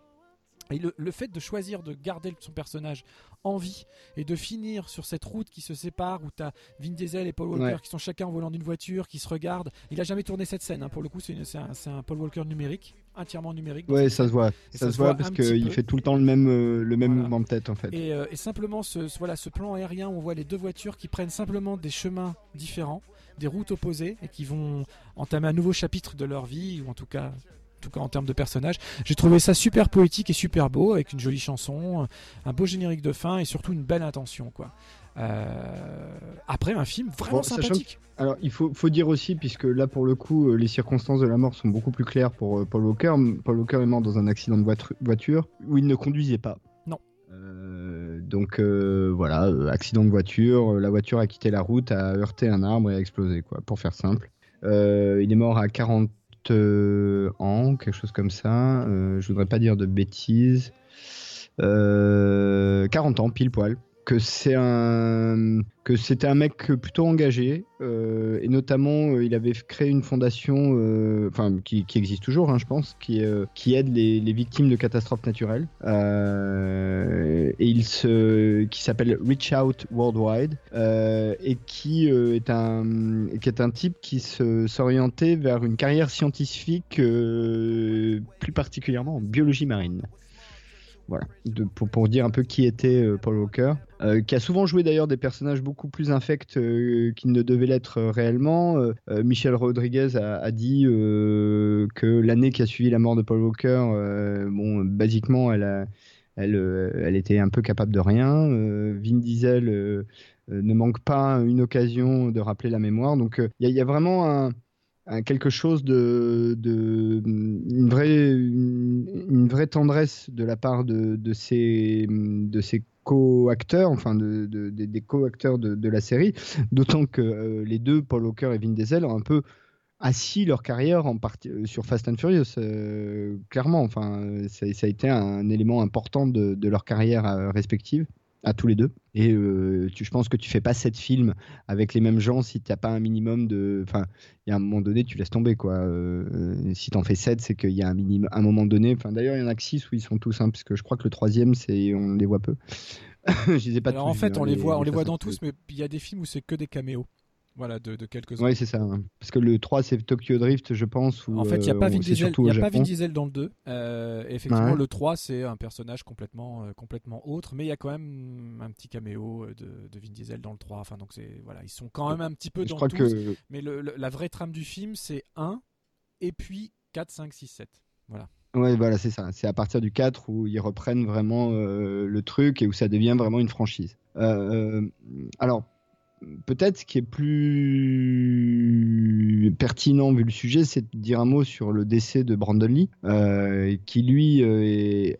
Et le, le fait de choisir de garder son personnage en vie et de finir sur cette route qui se sépare où tu as Vin Diesel et Paul Walker Ouais. qui sont chacun au volant d'une voiture, qui se regardent. Il a jamais tourné cette scène, hein. pour le coup, c'est un, Paul Walker numérique, entièrement numérique. Ouais, ça se voit. Ça, se voit parce qu'il fait tout le temps le même, euh, le même Voilà. mouvement de tête en fait. Et, euh, et simplement ce, ce- voilà, ce plan aérien où on voit les deux voitures qui prennent simplement des chemins différents, des routes opposées et qui vont entamer un nouveau chapitre de leur vie ou en tout cas tout cas en termes de personnages. J'ai trouvé ça super poétique et super beau, avec une jolie chanson, un beau générique de fin et surtout une belle intention, quoi. Euh, après, un film vraiment Bon, sympathique. Alors, il faut, faut dire aussi, puisque là, pour le coup, euh, les circonstances de la mort sont beaucoup plus claires pour euh, Paul Walker. Paul Walker est mort dans un accident de voiture- où il ne conduisait pas. Non. Euh, donc, voilà, accident de voiture. La voiture a quitté la route, a heurté un arbre et a explosé, quoi, pour faire simple. Il est mort à 40 euh, ans, quelque chose comme ça. Euh, je voudrais pas dire de bêtises. Euh, 40 ans, pile poil que c'est un que c'était un mec plutôt engagé euh, et notamment euh, il avait créé une fondation euh, enfin qui, existe toujours hein, je pense qui qui aide les, les victimes de catastrophes naturelles et il se qui s'appelle Reach Out Worldwide et qui est un qui est un type qui se s'orientait vers une carrière scientifique plus particulièrement en biologie marine voilà, pour, pour dire un peu qui était euh, Paul Walker, euh, qui a souvent joué d'ailleurs des personnages beaucoup plus infects euh, qu'il ne devait l'être euh, réellement. Michel Rodriguez a, a dit que l'année qui a suivi la mort de Paul Walker, bon, basiquement, elle, a, elle, elle était un peu capable de rien. Vin Diesel ne manque pas une occasion de rappeler la mémoire. Donc il y a vraiment un, un quelque chose de, de une vraie une, vraie tendresse de la part de, de ces de ces co-acteurs enfin de, de- des- co-acteurs de, la série. D'autant que euh, les deux Paul Walker et Vin Diesel ont un peu assis leur carrière en partie euh, sur Fast and Furious euh, clairement. Enfin ça, a été un élément important de, leur carrière respective à tous les deux et euh, tu, je pense que tu fais pas sept films avec les mêmes gens si tu n'as pas un minimum de enfin il y a un moment donné, tu laisses tomber quoi. Euh, si t'en fais 7, c'est qu'il y a un minimum, un moment donné. Enfin, d'ailleurs, il y en a que 6 où ils sont tous, hein, parce que je crois que le troisième, c'est on les voit peu. je les ai pas Alors tous en fait, vus, on hein, les voit, on les voit dans tous, mais il y a des films où c'est que des caméos. Voilà, de, de quelques Ouais, c'est ça. hein. Parce que le 3, c'est Tokyo Drift, je pense. Où, En fait, il n'y a euh, pas Vin Diesel, y a pas. Vin Diesel dans le 2. Euh, effectivement, Ouais. le 3, c'est un personnage complètement, euh, complètement autre, mais il y a quand même un petit caméo euh, de, de Vin Diesel dans le 3. Enfin, donc voilà, ils sont quand même un petit peu Je dans crois tous. que Mais le- le- la vraie trame du film, c'est 1 et puis 4, 5, 6, 7. Voilà. Ouais, voilà, c'est ça. C'est à partir du 4 où ils reprennent vraiment euh, le truc et où ça devient vraiment une franchise. Euh, alors, peut-être ce qui est plus pertinent vu le sujet, c'est de dire un mot sur le décès de Brandon Lee, euh, qui lui euh,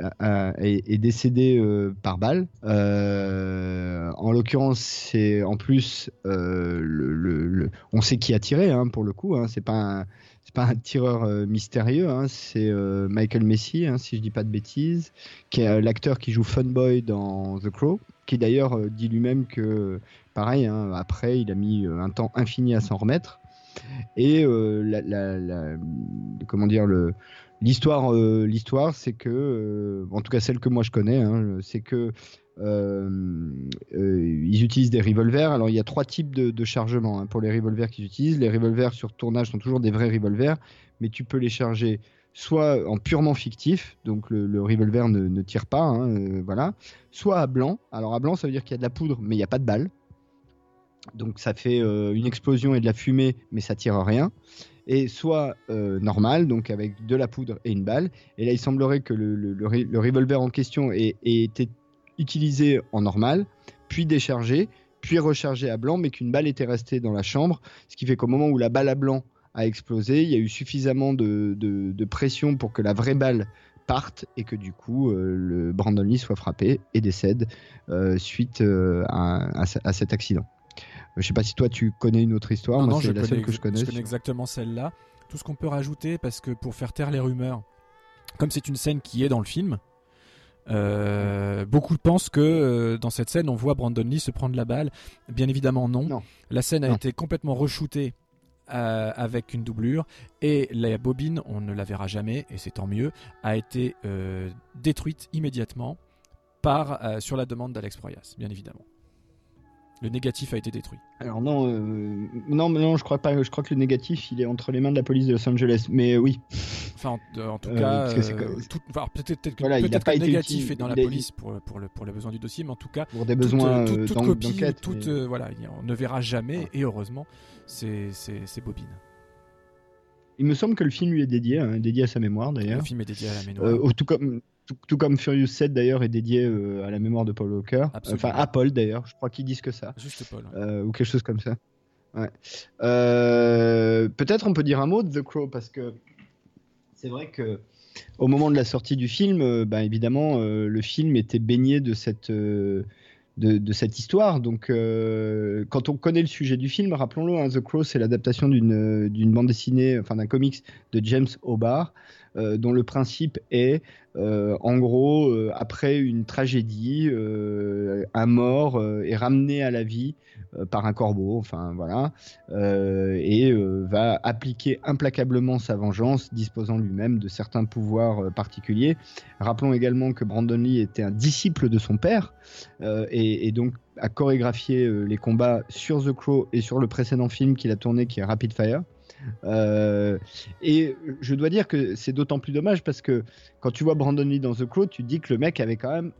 est, décédé euh, par balle. En l'occurrence, c'est en plus, on sait qui a tiré hein, pour le coup. Hein, c'est pas un, c'est pas un tireur mystérieux, hein, c'est Michael Messi, hein, si je dis pas de bêtises, qui est l'acteur qui joue Funboy dans The Crow, qui d'ailleurs dit lui-même que, pareil, hein, après, il a mis euh, un temps infini à s'en remettre. Et euh, comment dire l'histoire euh, l'histoire c'est que en tout cas celle que moi je connais hein, c'est que ils utilisent des revolvers. Alors il y a trois types de, de chargement hein, pour les revolvers qu'ils utilisent. Les revolvers sur tournage sont toujours des vrais revolvers, mais tu peux les charger soit en purement fictif, donc le, revolver ne, tire pas, voilà, soit à blanc. Alors à blanc, ça veut dire qu'il y a de la poudre, mais il n'y a pas de balle. Donc ça fait euh, une explosion et de la fumée, mais ça tire rien. Et soit euh, normal, donc avec de la poudre et une balle. Et là, il semblerait que le, le- le re- le revolver en question ait, été utilisé en normal, puis déchargé, puis rechargé à blanc, mais qu'une balle était restée dans la chambre. Ce qui fait qu'au moment où la balle à blanc a explosé, il y a eu suffisamment de, pression pour que la vraie balle parte et que du coup euh, le Brandon Lee soit frappé et décède suite à cet accident. Je sais pas si toi tu connais une autre histoire, non, moi c'est la connais, seule que je connais. je connais sur- exactement celle-là. Tout ce qu'on peut rajouter, parce que pour faire taire les rumeurs, comme c'est une scène qui est dans le film, euh, beaucoup pensent que euh, dans cette scène, on voit Brandon Lee se prendre la balle. Bien évidemment, non. Non. La scène a Non. été complètement reshootée euh, avec une doublure et la bobine, on ne la verra jamais, et c'est tant mieux, a été euh, détruite immédiatement par, sur la demande d'Alex Proyas, bien évidemment. Le négatif a été détruit. Alors non, euh, non, non, je crois pas. Je crois que le négatif, il est entre les mains de la police de Los Angeles. Mais euh, oui, Enfin, en, en tout Euh, cas, euh, enfin, peut-être que, Voilà, le négatif utile- est dans la police pour, pour, le, pour les besoins du dossier, mais en tout cas, pour des toute, besoins toute, euh, toute copie, d'enquête. toute, mais- euh, voilà, on ne verra jamais, et heureusement, c'est c'est- c'est bobine. Il me semble que le film lui est dédié, hein, dédié à sa mémoire Le d'ailleurs. film est dédié à la mémoire. Euh, tout comme tout, tout comme Furious 7 d'ailleurs est dédié euh, à la mémoire de Paul Walker. Absolument. Enfin à Paul d'ailleurs. Je crois qu'ils disent que ça. Juste Paul. ouais. euh, ou quelque chose comme ça. Ouais. Euh, Peut-être on peut dire un mot de The Crow parce que c'est vrai que au moment de la sortie du film, euh, bah, évidemment, euh, le film était baigné de cette euh, de, de cette histoire. Donc, euh, quand on connaît le sujet du film, rappelons-le, hein, The Crow, c'est l'adaptation d'une d'une bande dessinée, enfin d'un comics de James Hobart, euh, dont le principe est, euh, en gros, euh, après une tragédie, un mort est ramené à la vie par un corbeau, enfin voilà, et va appliquer implacablement sa vengeance, disposant lui-même de certains pouvoirs particuliers. Rappelons également que Brandon Lee était un disciple de son père, et, et donc a chorégraphié les combats sur The Crow et sur le précédent film qu'il a tourné, qui est Rapid Fire. Euh, et je dois dire que c'est d'autant plus dommage parce que quand tu vois Brandon Lee dans The Crow, tu te dis que le mec avait quand même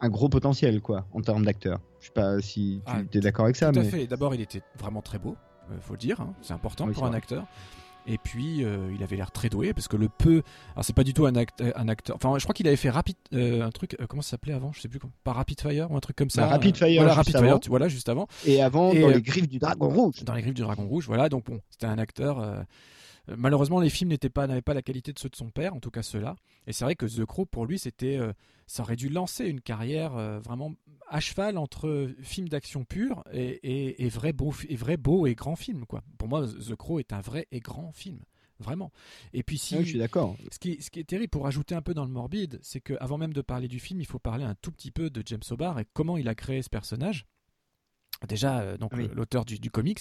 un gros potentiel, quoi, en termes d'acteur. Je sais pas si tu Ah, es d'accord avec ça, Tout à mais fait. D'abord, il était vraiment très beau, euh, faut le dire. hein. C'est important Oui, pour un vrai. acteur. Et puis, euh, il avait l'air très doué parce que le peu. Alors, c'est pas du tout un, act- un acteur. Enfin, je crois qu'il avait fait rapide, euh, un truc. euh, comment ça s'appelait avant Je sais plus. comment- Pas Rapid Fire ou un truc comme ça. Bah, Rapid Fire, Voilà, juste Rapid avant. Fire. tu- Voilà, juste avant. et avant Et, dans euh, les griffes du dragon rouge. Dans les griffes du Dragon Rouge. Voilà. Donc bon, c'était un acteur. Malheureusement, les films n'étaient pas, n'avaient pas la qualité de ceux de son père, en tout cas ceux-là. Et c'est vrai que The Crow, pour lui, c'était, euh, ça aurait dû lancer une carrière euh, vraiment à cheval entre film d'action pur et, et, et vrai beau, et vrai beau et grand film. Quoi. Pour moi, The Crow est un vrai et grand film, vraiment. Et puis si, Ouais, je suis d'accord. ce qui, ce qui est terrible pour ajouter un peu dans le morbide, c'est qu'avant même de parler du film, il faut parler un tout petit peu de James Hobart et comment il a créé ce personnage. Déjà, euh, donc Oui. l'auteur du, du comics.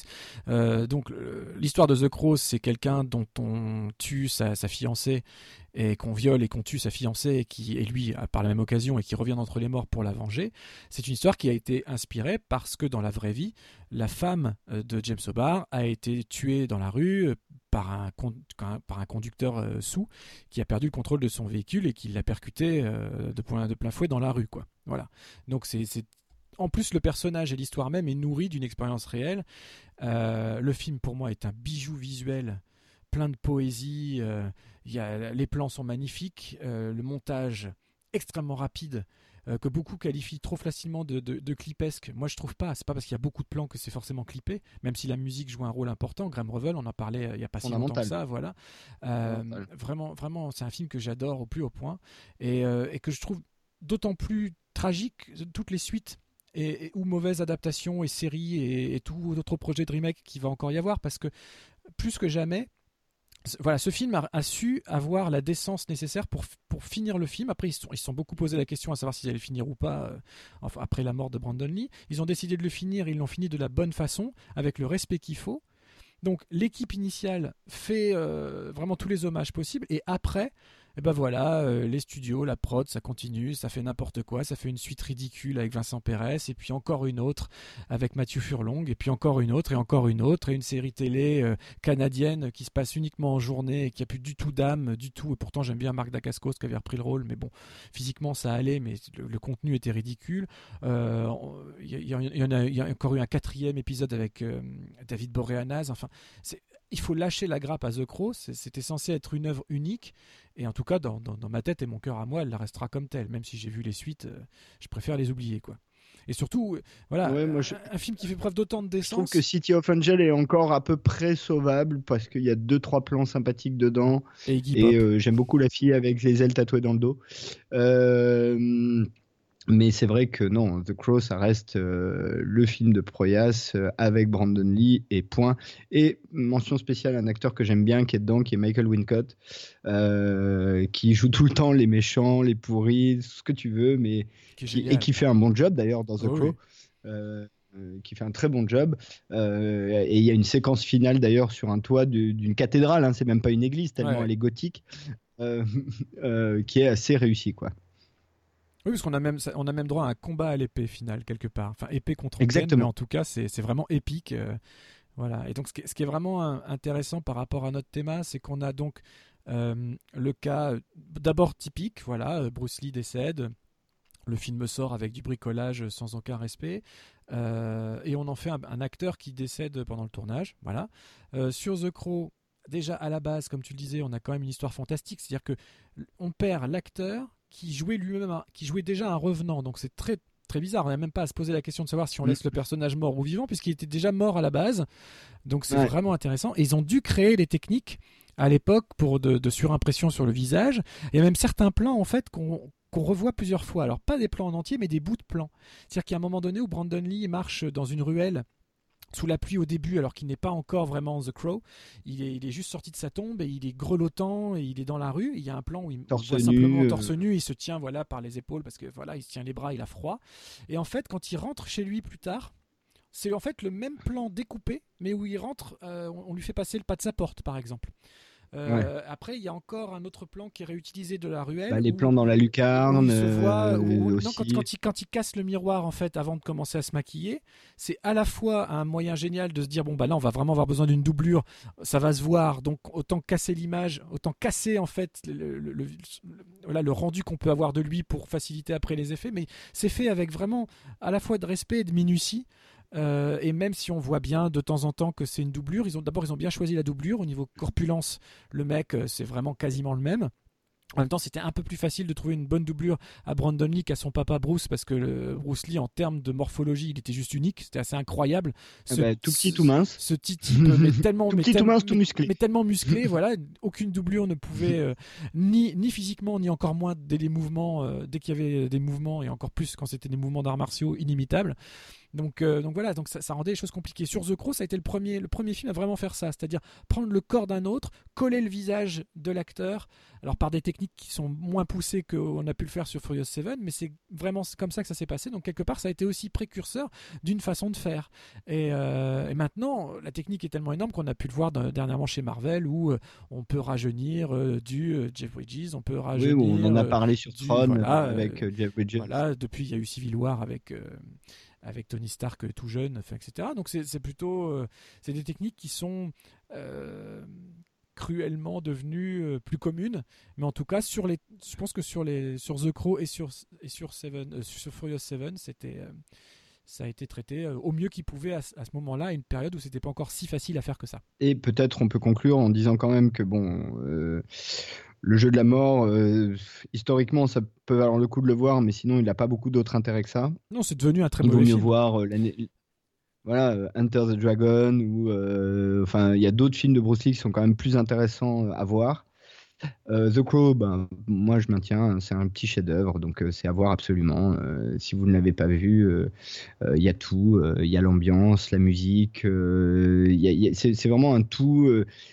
Euh, donc l'histoire de The Crow, c'est quelqu'un dont on tue sa, sa fiancée et qu'on viole et qu'on tue sa fiancée et qui et lui par la même occasion et qui revient d'entre les morts pour la venger. C'est une histoire qui a été inspirée parce que dans la vraie vie, la femme euh, de James Hobart a été tuée dans la rue par un, par un conducteur sous qui a perdu le contrôle de son véhicule et qui l'a percuté de, plein, de plein fouet dans la rue. Quoi. Voilà. Donc c'est- en plus le personnage et l'histoire même est nourri d'une expérience réelle. Euh, le film pour moi est un bijou visuel plein de poésie. euh, y a, les plans sont magnifiques, euh, le montage extrêmement rapide. que beaucoup qualifient trop facilement de, de, de clipesque. Moi, je trouve pas. C'est pas parce qu'il y a beaucoup de plans que c'est forcément clippé, même si la musique joue un rôle important. Graham Revel, on en parlait il y a pas si longtemps que ça. Voilà. Euh, vraiment, vraiment, c'est un film que j'adore au plus haut point et, euh, et que je trouve d'autant plus tragique toutes les suites et, ou mauvaises adaptations et séries et, tout autre projet de remake qui va encore y avoir parce que plus que jamais voilà, ce film a, su avoir la décence nécessaire pour, pour finir le film. Après, ils se sont, ils sont beaucoup posé la question à savoir s'ils allaient finir ou pas euh, après la mort de Brandon Lee. Ils ont décidé de le finir, ils l'ont fini de la bonne façon, avec le respect qu'il faut. Donc l'équipe initiale fait euh, vraiment tous les hommages possibles et après, eh ben voilà, euh, les studios, la prod, ça continue, ça fait n'importe quoi, ça fait une suite ridicule avec Vincent Pérez et puis encore une autre avec Mathieu Furlong et puis encore une autre et encore une autre et une série télé euh, canadienne qui se passe uniquement en journée et qui a plus du tout d'âme, du tout. Et pourtant j'aime bien Marc Dacascos qui avait repris le rôle, mais bon, physiquement ça allait, mais le, contenu était ridicule. Il y a encore eu un quatrième épisode avec euh, David Boreanaz. Enfin, c'est- il faut lâcher la grappe à The Crow. C'était censé être une œuvre unique. Et en tout cas, dans, dans- dans ma tête et mon cœur à moi, elle la restera comme telle. Même si j'ai vu les suites, euh, je préfère les oublier. quoi. Et surtout, euh, voilà, Ouais, moi, je- un, un film qui fait preuve d'autant de Je trouve décence. que City of Angel est encore à peu près sauvable parce qu'il y a deux trois plans sympathiques dedans Et euh, j'aime beaucoup la fille avec les ailes tatouées dans le dos. Euh, mais c'est vrai que non, The Crow ça reste euh, le film de Proyas euh, avec Brandon Lee et point. Et mention spéciale à un acteur que j'aime bien qui est dedans, qui est Michael Wincott, euh, qui joue tout le temps les méchants, les pourris, ce que tu veux, mais qui qui- et qui fait un bon job d'ailleurs dans The Oh, Crow. oui. Qui fait un très bon job. Et il y a une séquence finale d'ailleurs sur un toit d'une cathédrale, hein, c'est même pas une église tellement Ouais. elle est gothique, qui est assez réussie. Quoi. Oui, parce qu'on a même, on a même droit à un combat à l'épée final quelque part. Enfin, épée contre Exactement. mais en tout cas, c'est vraiment épique. euh, voilà. Et donc, ce qui, est- ce qui est vraiment intéressant par rapport à notre thème, c'est qu'on a donc euh, le cas euh, d'abord typique. Voilà, Bruce Lee décède. Le film sort avec du bricolage sans aucun respect. Euh, et on en fait un, un acteur qui décède pendant le tournage. Voilà. Sur The Crow, déjà à la base, comme tu le disais, on a quand même une histoire fantastique. C'est-à-dire que on perd l'acteur qui jouait lui-même, qui jouait déjà un revenant. Donc c'est très très bizarre. On n'a même pas à se poser la question de savoir si on Mm. laisse le personnage mort ou vivant, puisqu'il était déjà mort à la base. Donc c'est Ouais. vraiment intéressant. Et ils ont dû créer les techniques à l'époque pour de, de surimpression sur le visage. Il y a même certains plans en fait qu'on qu'on revoit plusieurs fois. Alors pas des plans en entier, mais des bouts de plans. C'est-à-dire qu'il y a un moment donné où Brandon Lee marche dans une ruelle sous la pluie au début, alors qu'il n'est pas encore vraiment The Crow. Il est, il est juste sorti de sa tombe et il est grelottant et il est dans la rue. Il y a un plan où il, Torse voit nu, simplement euh. torse nu, il se tient voilà par les épaules parce que voilà, il se tient les bras, il a froid. Et en fait, quand il rentre chez lui plus tard, c'est en fait le même plan découpé, mais où il rentre, euh, on lui fait passer le pas de sa porte, par exemple. Euh, Après, il y a encore un autre plan qui est réutilisé de la ruelle. Bah, les où- plans dans la où lucarne. il se voit, où- non, aussi. quand, quand il, quand il casse le miroir en fait avant de commencer à se maquiller, c'est à la fois un moyen génial de se dire bon bah là on va vraiment avoir besoin d'une doublure, ça va se voir, donc autant casser l'image, autant casser en fait le, le- le- le- voilà, le rendu qu'on peut avoir de lui pour faciliter après les effets, mais c'est fait avec vraiment à la fois de respect et de minutie. Euh, et même si on voit bien de temps en temps que c'est une doublure, ils ont d'abord ils ont bien choisi la doublure au niveau corpulence. Le mec, euh, c'est vraiment quasiment le même. En même temps, c'était un peu plus facile de trouver une bonne doublure à Brandon Lee qu'à son papa Bruce, parce que le Bruce Lee, en termes de morphologie, il était juste unique. C'était assez incroyable. Ah bah, tout petit, tout mince. Ce petit type, mais tellement, Tout mais petit, tout tellement- mince, tout mais- musclé. mais tellement musclé, voilà. Aucune doublure ne pouvait, euh, ni, ni physiquement, ni encore moins dès les mouvements, euh, dès qu'il y avait des mouvements, et encore plus quand c'était des mouvements d'arts martiaux inimitables. Donc, euh, donc voilà, donc ça, ça rendait les choses compliquées. Sur The Crow, ça a été le premier, le premier film à vraiment faire ça, c'est-à-dire prendre le corps d'un autre, coller le visage de l'acteur, alors par des techniques qui sont moins poussées qu'on a pu le faire sur Furious 7, mais c'est vraiment comme ça que ça s'est passé. Donc quelque part, ça a été aussi précurseur d'une façon de faire. Et, euh, et maintenant, la technique est tellement énorme qu'on a pu le voir dernièrement chez Marvel, où euh, on peut rajeunir du Jeff Bridges, on peut Oui, rajeunir. on en a parlé sur du- Tron voilà, avec Jeff Bridges. voilà, depuis il y a eu Civil War avec, euh, avec Tony Stark euh, tout jeune, etc. Donc c'est plutôt euh, c'est des techniques qui sont euh, cruellement devenues euh, plus communes, mais en tout cas sur les, je pense que sur les sur The Crow et sur et sur Seven, sur Furious 7, c'était ça a été traité au mieux qu'il pouvait à, ce- moment-là, à une période où c'était pas encore si facile à faire que ça. Et peut-être on peut conclure en disant quand même que bon, le jeu de la mort, euh, historiquement, ça peut valoir le coup de le voir, mais sinon il n'a pas beaucoup d'autre intérêt que ça. Non, c'est devenu un très il vaut mieux film. voir euh, l'année. Voilà, euh, Enter the Dragon ou euh, enfin il y a d'autres films de Bruce Lee qui sont quand même plus intéressants euh, à voir. Euh, the Crow, ben, moi je maintiens, hein, c'est un petit chef-d'œuvre, donc euh, c'est à voir absolument. Euh, si vous ne l'avez pas vu, il y a tout, il y a l'ambiance, la musique, c'est vraiment un tout.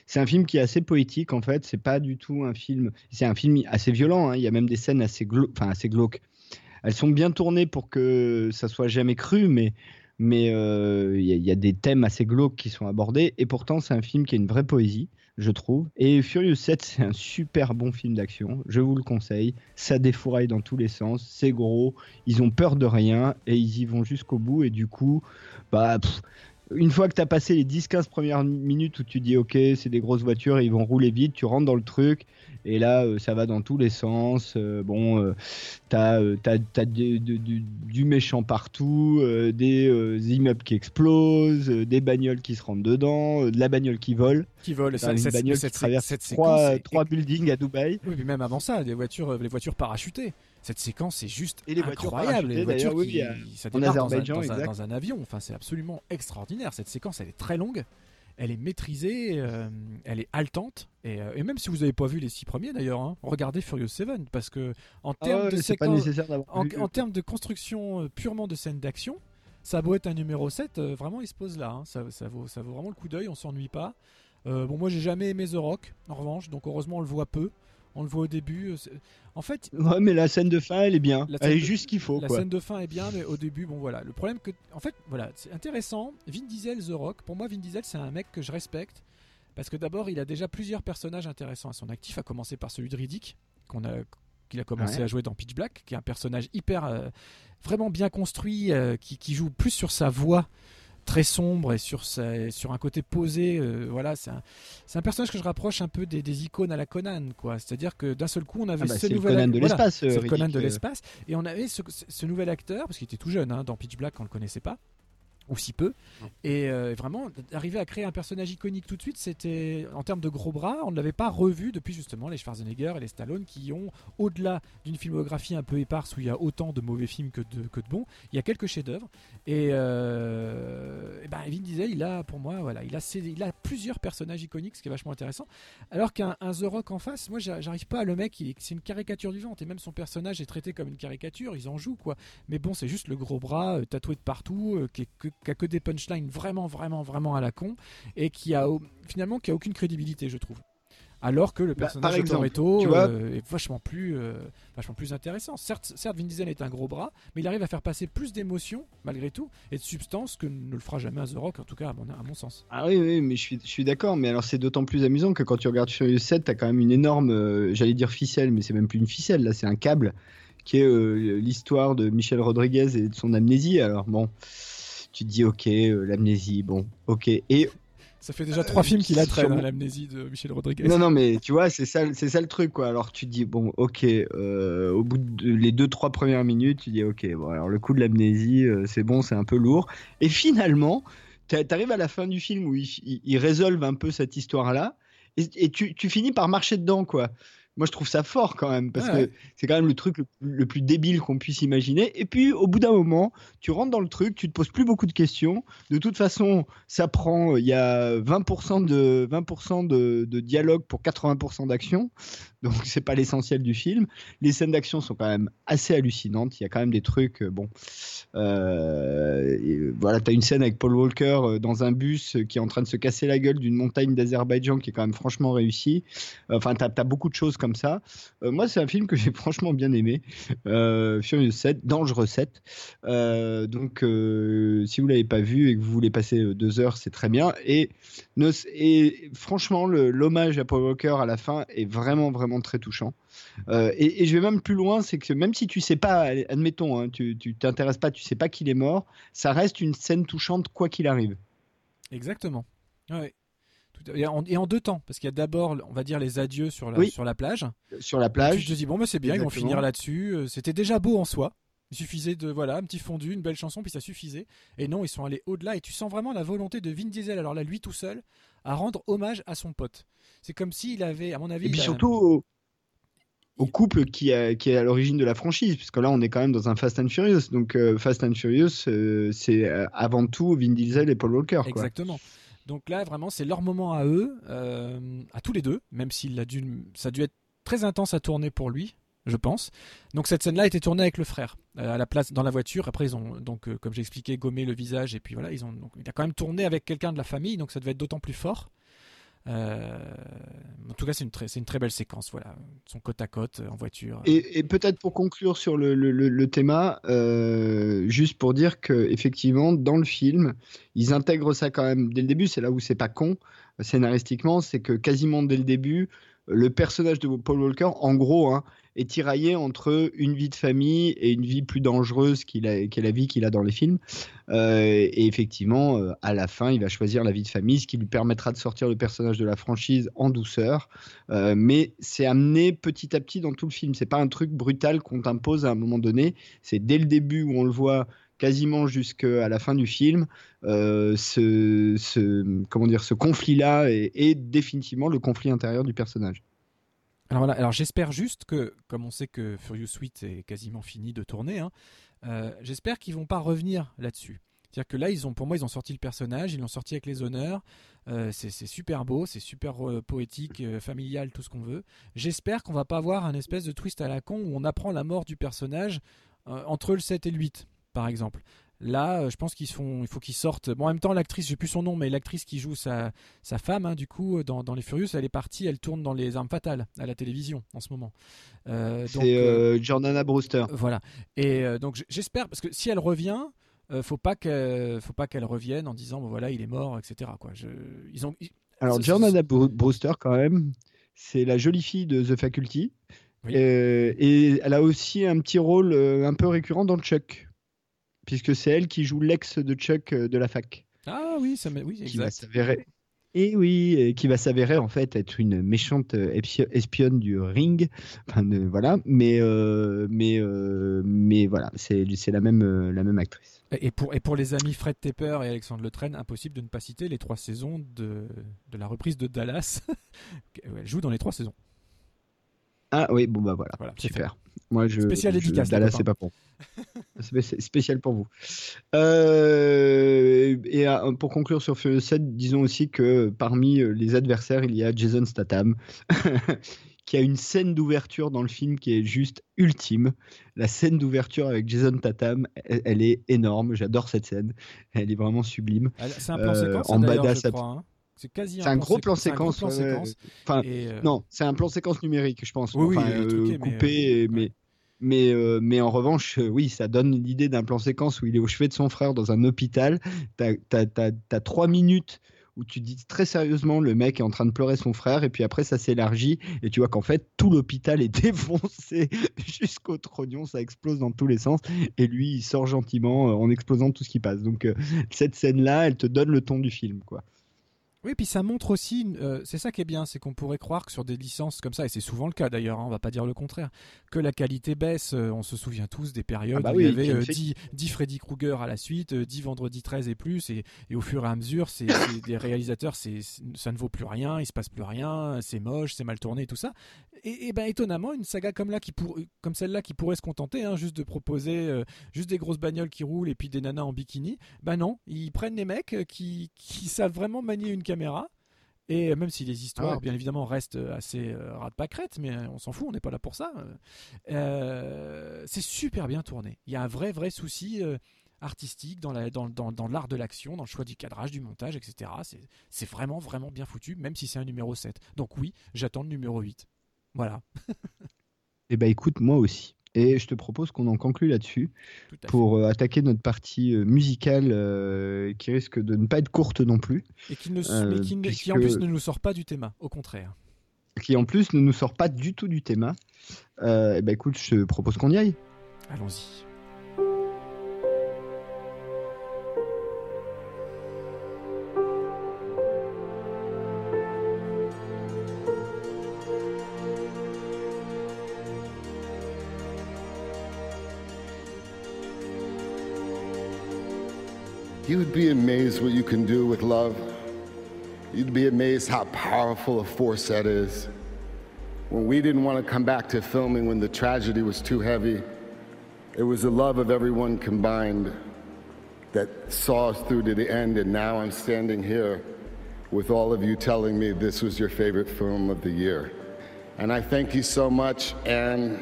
c'est un film qui est assez poétique en fait. C'est pas du tout un film. C'est un film assez violent. hein, Il y a même des scènes assez glauques. Elles sont bien tournées pour que ça soit jamais cru, mais il y, y a des thèmes assez glauques qui sont abordés. Et pourtant, c'est un film qui a une vraie poésie, je trouve. Et Furious 7, c'est un super bon film d'action. Je vous le conseille. Ça défouraille dans tous les sens. C'est gros. Ils ont peur de rien et ils y vont jusqu'au bout. Et du coup, bah. Une fois que tu as passé les 10-15 premières minutes où tu dis ok c'est des grosses voitures ils vont rouler vite tu rentres dans le truc et là euh, ça va dans tous les sens Euh, bon euh, t'as euh, t'as du, du- du- du méchant partout des immeubles qui explosent des bagnoles qui se rentrent dedans de la bagnole qui vole. Qui vole, ça- une bagnole cette- qui traverse cette trois, trois buildings à Dubaï. Oui, puis même avant ça, les voitures, les voitures parachutées. Cette séquence est juste Et les voitures incroyable. Les voitures oui, qui, y a- ça démarre dans un, Azerbaïdjan, dans, un, exact. dans un avion. Enfin, c'est absolument extraordinaire. Cette séquence, elle est très longue. Elle est maîtrisée, euh, elle est haletante. Et, euh, et même si vous n'avez pas vu les six premiers d'ailleurs, hein, regardez Furious 7 parce que en Ah termes de séquence, en, termes de construction euh, purement de scènes d'action, ça a beau être un numéro 7, euh, vraiment il se pose là. hein. Ça, ça vaut, ça vaut vraiment le coup d'œil, on s'ennuie pas. Euh, bon, moi j'ai jamais aimé The Rock, en revanche, donc heureusement on le voit peu. On le voit au début. En fait, Ouais, mais la scène de fin, elle est bien. Elle est de- juste ce qu'il faut. la quoi. scène de fin est bien, mais au début, bon voilà. Le problème que, en fait, voilà, c'est intéressant. Vin Diesel, The Rock. Pour moi, Vin Diesel, c'est un mec que je respecte parce que d'abord, il a déjà plusieurs personnages intéressants à son actif, à commencer par celui de Riddick qu'on a qu'il a commencé Ouais. à jouer dans Pitch Black, qui est un personnage hyper, euh, vraiment bien construit, euh, qui, qui joue plus sur sa voix très sombre et sur, sa- sur un côté posé. euh, voilà, c'est un, un personnage que je rapproche un peu des, des icônes à la Conan, quoi. C'est-à-dire que d'un seul coup, on avait Ah bah, ce nouvel Conan de voilà, euh, Conan de euh. l'espace. Et on avait ce, ce nouvel acteur, parce qu'il était tout jeune hein, dans Pitch Black, on le connaissait pas. Ou si peu. Et euh, vraiment, arriver à créer un personnage iconique tout de suite, c'était en termes de gros bras, on ne l'avait pas revu depuis justement les Schwarzenegger et les Stallone qui ont, au-delà d'une filmographie un peu éparse où il y a autant de mauvais films que de, que de bons, il y a quelques chefs-d'œuvre. Et, euh, et ben, Vin Diesel, il a pour moi, voilà, il a, ses- il a plusieurs personnages iconiques, ce qui est vachement intéressant. Alors qu'un un The Rock en face, moi j'a- j'arrive pas, le mec, c'est une caricature vivante et même son personnage est traité comme une caricature, ils en jouent quoi. Mais bon, c'est juste le gros bras euh, tatoué de partout, euh, qui, est que, qui a que des punchlines vraiment, vraiment, vraiment à la con, et qui a finalement qui a aucune crédibilité, je trouve. Alors que le Bah, personnage de Toretto euh, est vachement plus, euh, vachement plus intéressant. Certes, certes, Vin Diesel est un gros bras, mais il arrive à faire passer plus d'émotions malgré tout et de substance que ne le fera jamais un The Rock, en tout cas à mon, à mon sens. Ah oui, oui, mais je suis, je suis d'accord. Mais alors, c'est d'autant plus amusant que quand tu regardes Furious 7, t'as quand même une énorme, euh, j'allais dire ficelle, mais c'est même plus une ficelle, là, c'est un câble, qui est l'histoire de Michel Rodriguez et de son amnésie. Alors, bon, tu te dis, ok, euh, l'amnésie, bon, ok. Et Ça fait déjà trois films qu'il a hein, l'amnésie de Michel Rodriguez. non, non, mais tu vois, c'est ça, c'est ça le truc, quoi. Alors, tu te dis, bon, ok, euh, au bout de les deux, trois premières minutes, tu dis, ok, bon, alors le coup de l'amnésie, euh, c'est bon, c'est un peu lourd. Et finalement, t'a- t'arrives à la fin du film où ils, ils- ils résolvent un peu cette histoire-là, et, et tu, tu finis par marcher dedans, quoi. Moi, je trouve ça fort quand même, parce Ouais. que c'est quand même le truc le, le plus débile qu'on puisse imaginer. Et puis, au bout d'un moment, tu rentres dans le truc, tu te poses plus beaucoup de questions. De toute façon, ça prend, il y a 20% de, 20% de, de dialogue pour 80% d'action. Donc, c'est pas l'essentiel du film. Les scènes d'action sont quand même assez hallucinantes. Il y a quand même des trucs, euh, bon. euh, et, euh, voilà, tu as une scène avec Paul Walker euh, dans un bus euh, qui est en train de se casser la gueule d'une montagne d'Azerbaïdjan qui est quand même franchement réussie. Enfin, tu as, beaucoup de choses comme ça. Euh, moi, c'est un film que j'ai franchement bien aimé. Euh, Furious 7, Dangereux 7. Euh, donc, euh, si vous l'avez pas vu et que vous voulez passer deux heures, c'est très bien. Et, et franchement, l'hommage à Paul Walker à la fin est vraiment, vraiment très touchant. Et, je vais même plus loin, c'est que même si tu sais pas, admettons, hein, tu t'intéresses pas, tu sais pas qu'il est mort, ça reste une scène touchante quoi qu'il arrive. Exactement. Ouais. Et en, et en deux temps, parce qu'il y a d'abord, on va dire, les adieux sur la, Oui. sur la plage. Sur la plage, te dis, bon, bah, c'est bien, ils vont Exactement. finir là-dessus. Euh, C'était déjà beau en soi. Il suffisait de, voilà, un petit fondu, une belle chanson, puis ça suffisait. Et non, ils sont allés au-delà, et tu sens vraiment la volonté de Vin Diesel, alors là, lui tout seul, à rendre hommage à son pote. C'est comme s'il avait, à mon avis, et puis surtout au, couple qui, a- qui est à l'origine de la franchise, puisque là on est quand même dans un Fast and Furious. Donc euh, Fast and Furious, euh, c'est euh, avant tout Vin Diesel et Paul Walker. Quoi. Donc là, vraiment, c'est leur moment à eux, euh, à tous les deux, même s'il a dû, ça a dû être très intense à tourner pour lui, je pense. Donc cette scène-là a été tournée avec le frère euh, à la place dans la voiture. Après, ils ont donc, euh, comme j'ai expliqué, gommé le visage et puis voilà, ils ont. Donc, il a quand même tourné avec quelqu'un de la famille, donc ça devait être d'autant plus fort. Euh, en tout cas, c'est une très, c'est une très belle séquence. Voilà, son côte à côte euh, en voiture. Et, et peut-être pour conclure sur le, le, le- le thème, euh, juste pour dire que effectivement dans le film, ils intègrent ça quand même dès le début. C'est là où c'est pas con euh, scénaristiquement, c'est que quasiment dès le début, le personnage de Paul Walker, en gros, hein, est tiraillé entre une vie de famille et une vie plus dangereuse qu'est la vie qu'il a dans les films. Euh, et effectivement, euh, à la fin, il va choisir la vie de famille, ce qui lui permettra de sortir le personnage de la franchise en douceur. Euh, mais c'est amené petit à petit dans tout le film. C'est pas un truc brutal qu'on t'impose à un moment donné. C'est dès le début où on le voit quasiment jusqu'à la fin du film. Ce, comment dire, ce conflit-là est définitivement le conflit intérieur du personnage. Alors voilà, alors j'espère juste que, comme on sait que Furious 8 est quasiment fini de tourner, hein, euh, j'espère qu'ils vont pas revenir là-dessus. C'est-à-dire que là, ils ont, pour moi, ils ont sorti le personnage, ils l'ont sorti avec les honneurs. euh, c'est super beau, c'est super euh, poétique, familial, tout ce qu'on veut. J'espère qu'on va pas avoir un espèce de twist à la con où on apprend la mort du personnage entre le 7 et le 8, par exemple. Là, euh, je pense qu'ils font, il faut qu'ils sortent. Bon, en même temps, l'actrice, j'ai plus son nom, mais l'actrice qui joue sa, sa femme, hein, du coup, dans, dans les Furious, elle est partie, elle tourne dans les Armes Fatales à la télévision en ce moment. Euh, C'est euh, euh, Jordana Brewster. voilà. Et euh, donc j'espère parce que si elle revient, euh, faut pas qu'elle, faut pas qu'elle revienne en disant bon voilà il est mort, etc. Quoi. Je, ils ont, ils- Alors, Jordana Brewster, quand même, c'est la jolie fille de The Faculty. Oui. Euh, et elle a aussi un petit rôle euh, un peu récurrent dans Chuck. Puisque c'est elle qui joue l'ex de Chuck euh, de la fac. Ah oui, ça oui qui va exact. s'avérer. Et oui, et qui va s'avérer en fait être une méchante euh, espio- espionne du ring. Enfin, voilà. Mais, euh, mais, euh, mais voilà, c'est c'est la même la même actrice. Et pour, et pour les amis Fred Tepper et Alexandre Le Train, impossible de ne pas citer les trois saisons de, de la reprise de Dallas. Elle joue dans les trois saisons. Ah oui, bon bah voilà, super. Moi je Spécial je- dédicace, Dallas, c'est pas pour. Spécial pour vous. Euh, et euh, pour conclure sur Furious 7, disons aussi que parmi euh, les adversaires, il y a Jason Statham, qui a une scène d'ouverture dans le film qui est juste ultime. La scène d'ouverture avec Jason Statham, elle, elle est énorme. J'adore cette scène. Elle est vraiment sublime. C'est un plan Euh, séquence, en badass je crois. hein. C'est quasi un gros plan gros séquence. plan. Enfin, Et, euh, non, c'est un plan séquence numérique, je pense. Oui, Enfin, euh, truqué, coupé, euh, mais, mais, euh, mais en revanche, euh, oui, ça donne l'idée d'un plan séquence où il est au chevet de son frère dans un hôpital. T'as as, trois minutes où tu dis très sérieusement le mec est en train de pleurer son frère, et puis après ça s'élargit, et tu vois qu'en fait tout l'hôpital est défoncé jusqu'au trognon, ça explose dans tous les sens, et lui il sort gentiment en explosant tout ce qui passe. Donc euh, cette scène-là, elle te donne le ton du film, quoi. Oui, puis ça montre aussi, euh, c'est ça qui est bien, c'est qu'on pourrait croire que sur des licences comme ça, et c'est souvent le cas d'ailleurs, hein, on va pas dire le contraire, que la qualité baisse. Euh, on se souvient tous des périodes Ah bah où il y avait euh, Feck. 10, 10 Freddy Krueger à la suite, euh, 10 Vendredi 13 et plus, et, et au fur et à mesure, c'est des réalisateurs, c'est ça ne vaut plus rien, il se passe plus rien, c'est moche, c'est mal tourné, tout ça. Et, et ben étonnamment, une saga comme là, qui pour, comme celle-là, qui pourrait se contenter hein, juste de proposer euh, juste des grosses bagnoles qui roulent et puis des nanas en bikini, ben non, ils prennent des mecs euh, qui, qui savent vraiment manier une caméra. Et même si les histoires, Ah ouais. bien évidemment, restent assez euh, de pâquerettes, mais euh, on s'en fout, on n'est pas là pour ça. Euh, c'est super bien tourné. Il y a un vrai, vrai souci euh, artistique dans la- dans, dans- dans l'art de l'action, dans le choix du cadrage, du montage, etc. C'est- C'est vraiment, vraiment bien foutu, même si c'est un numéro 7. Donc oui, j'attends le numéro 8. Voilà, Eh ben écoute, moi aussi. Et je te propose qu'on en conclue là-dessus pour euh, attaquer notre partie euh, musicale euh, qui risque de ne pas être courte non plus. Et qui, ne, mais qui, en plus ne nous sort pas du thème, au contraire. qui en plus ne nous sort pas du tout du thème. Eh ben écoute, je te propose qu'on y aille. Allons-y. Be amazed what you can do with love. You'd be amazed how powerful a force that is. When we didn't want to come back to filming when the tragedy was too heavy, it was the love of everyone combined that saw us through to the end, and now I'm standing here with all of you telling me this was your favorite film of the year. And I thank you so much, and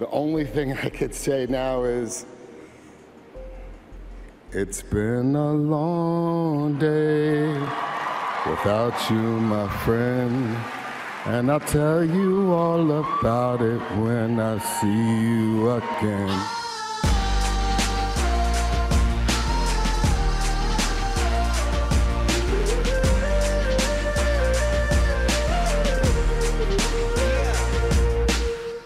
the only thing I could say now is it's been a long day without you, my friend. And I'll tell you all about it when I see you again.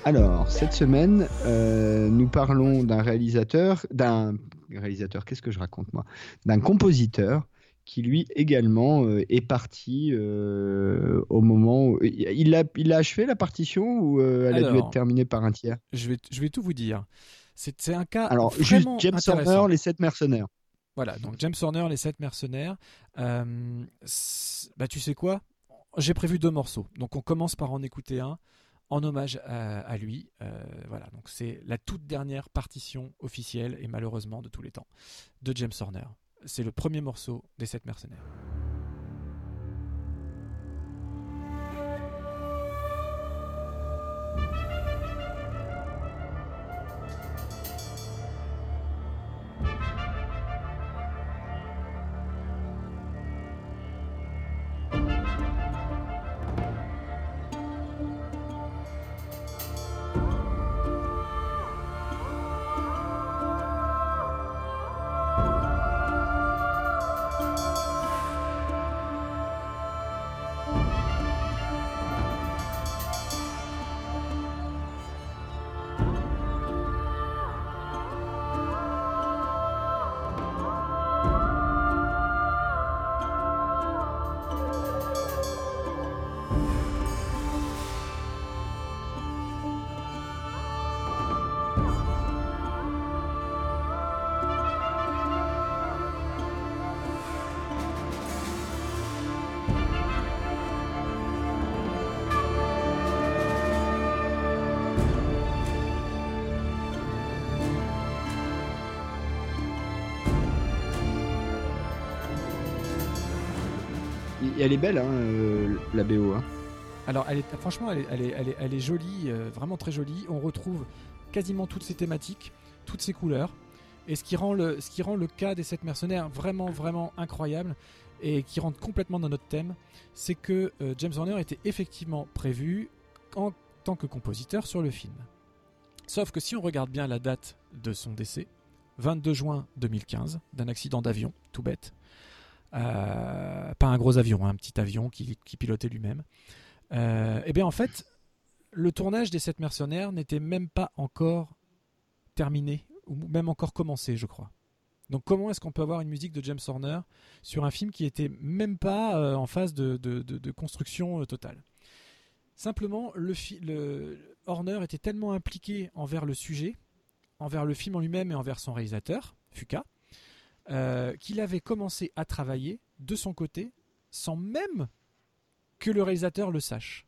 Alors, cette semaine, euh, nous parlons d'un réalisateur, d'un réalisateur, qu'est-ce que je raconte moi? D'un compositeur qui lui également euh, est parti euh, au moment où... Il a, il a achevé la partition ou euh, elle a dû être terminée par un tiers? Je vais, je vais tout vous dire. C'est un cas Alors, juste James. Horner, les sept mercenaires. Voilà, donc James Horner, les sept mercenaires. Bah, tu sais quoi? J'ai prévu deux morceaux. Donc on commence par en écouter un en hommage à, lui. Euh, voilà, donc c'est la toute dernière partition officielle et malheureusement de tous les temps de James Horner. C'est le premier morceau des sept mercenaires. Elle est belle, hein, euh, la BO. Hein. Alors, franchement, elle est, jolie, euh, vraiment très jolie. On retrouve quasiment toutes ces thématiques, toutes ces couleurs. Et ce qui rend le, ce qui rend le cas des sept mercenaires vraiment, vraiment incroyable et qui rentre complètement dans notre thème, c'est que euh, James Horner était effectivement prévu en tant que compositeur sur le film. Sauf que si on regarde bien la date de son décès, 22 juin 2015, d'un accident d'avion, tout bête. Euh, pas un gros avion, hein, un petit avion qui, pilotait lui-même. Euh, et bien en fait, le tournage des sept mercenaires n'était même pas encore terminé, ou même encore commencé, je crois. Donc comment est-ce qu'on peut avoir une musique de James Horner sur un film qui était même pas euh, en phase de, construction totale? Simplement, le Horner était tellement impliqué envers le sujet, envers le film en lui-même et envers son réalisateur, Fuka, euh, qu'il avait commencé à travailler de son côté sans même que le réalisateur le sache.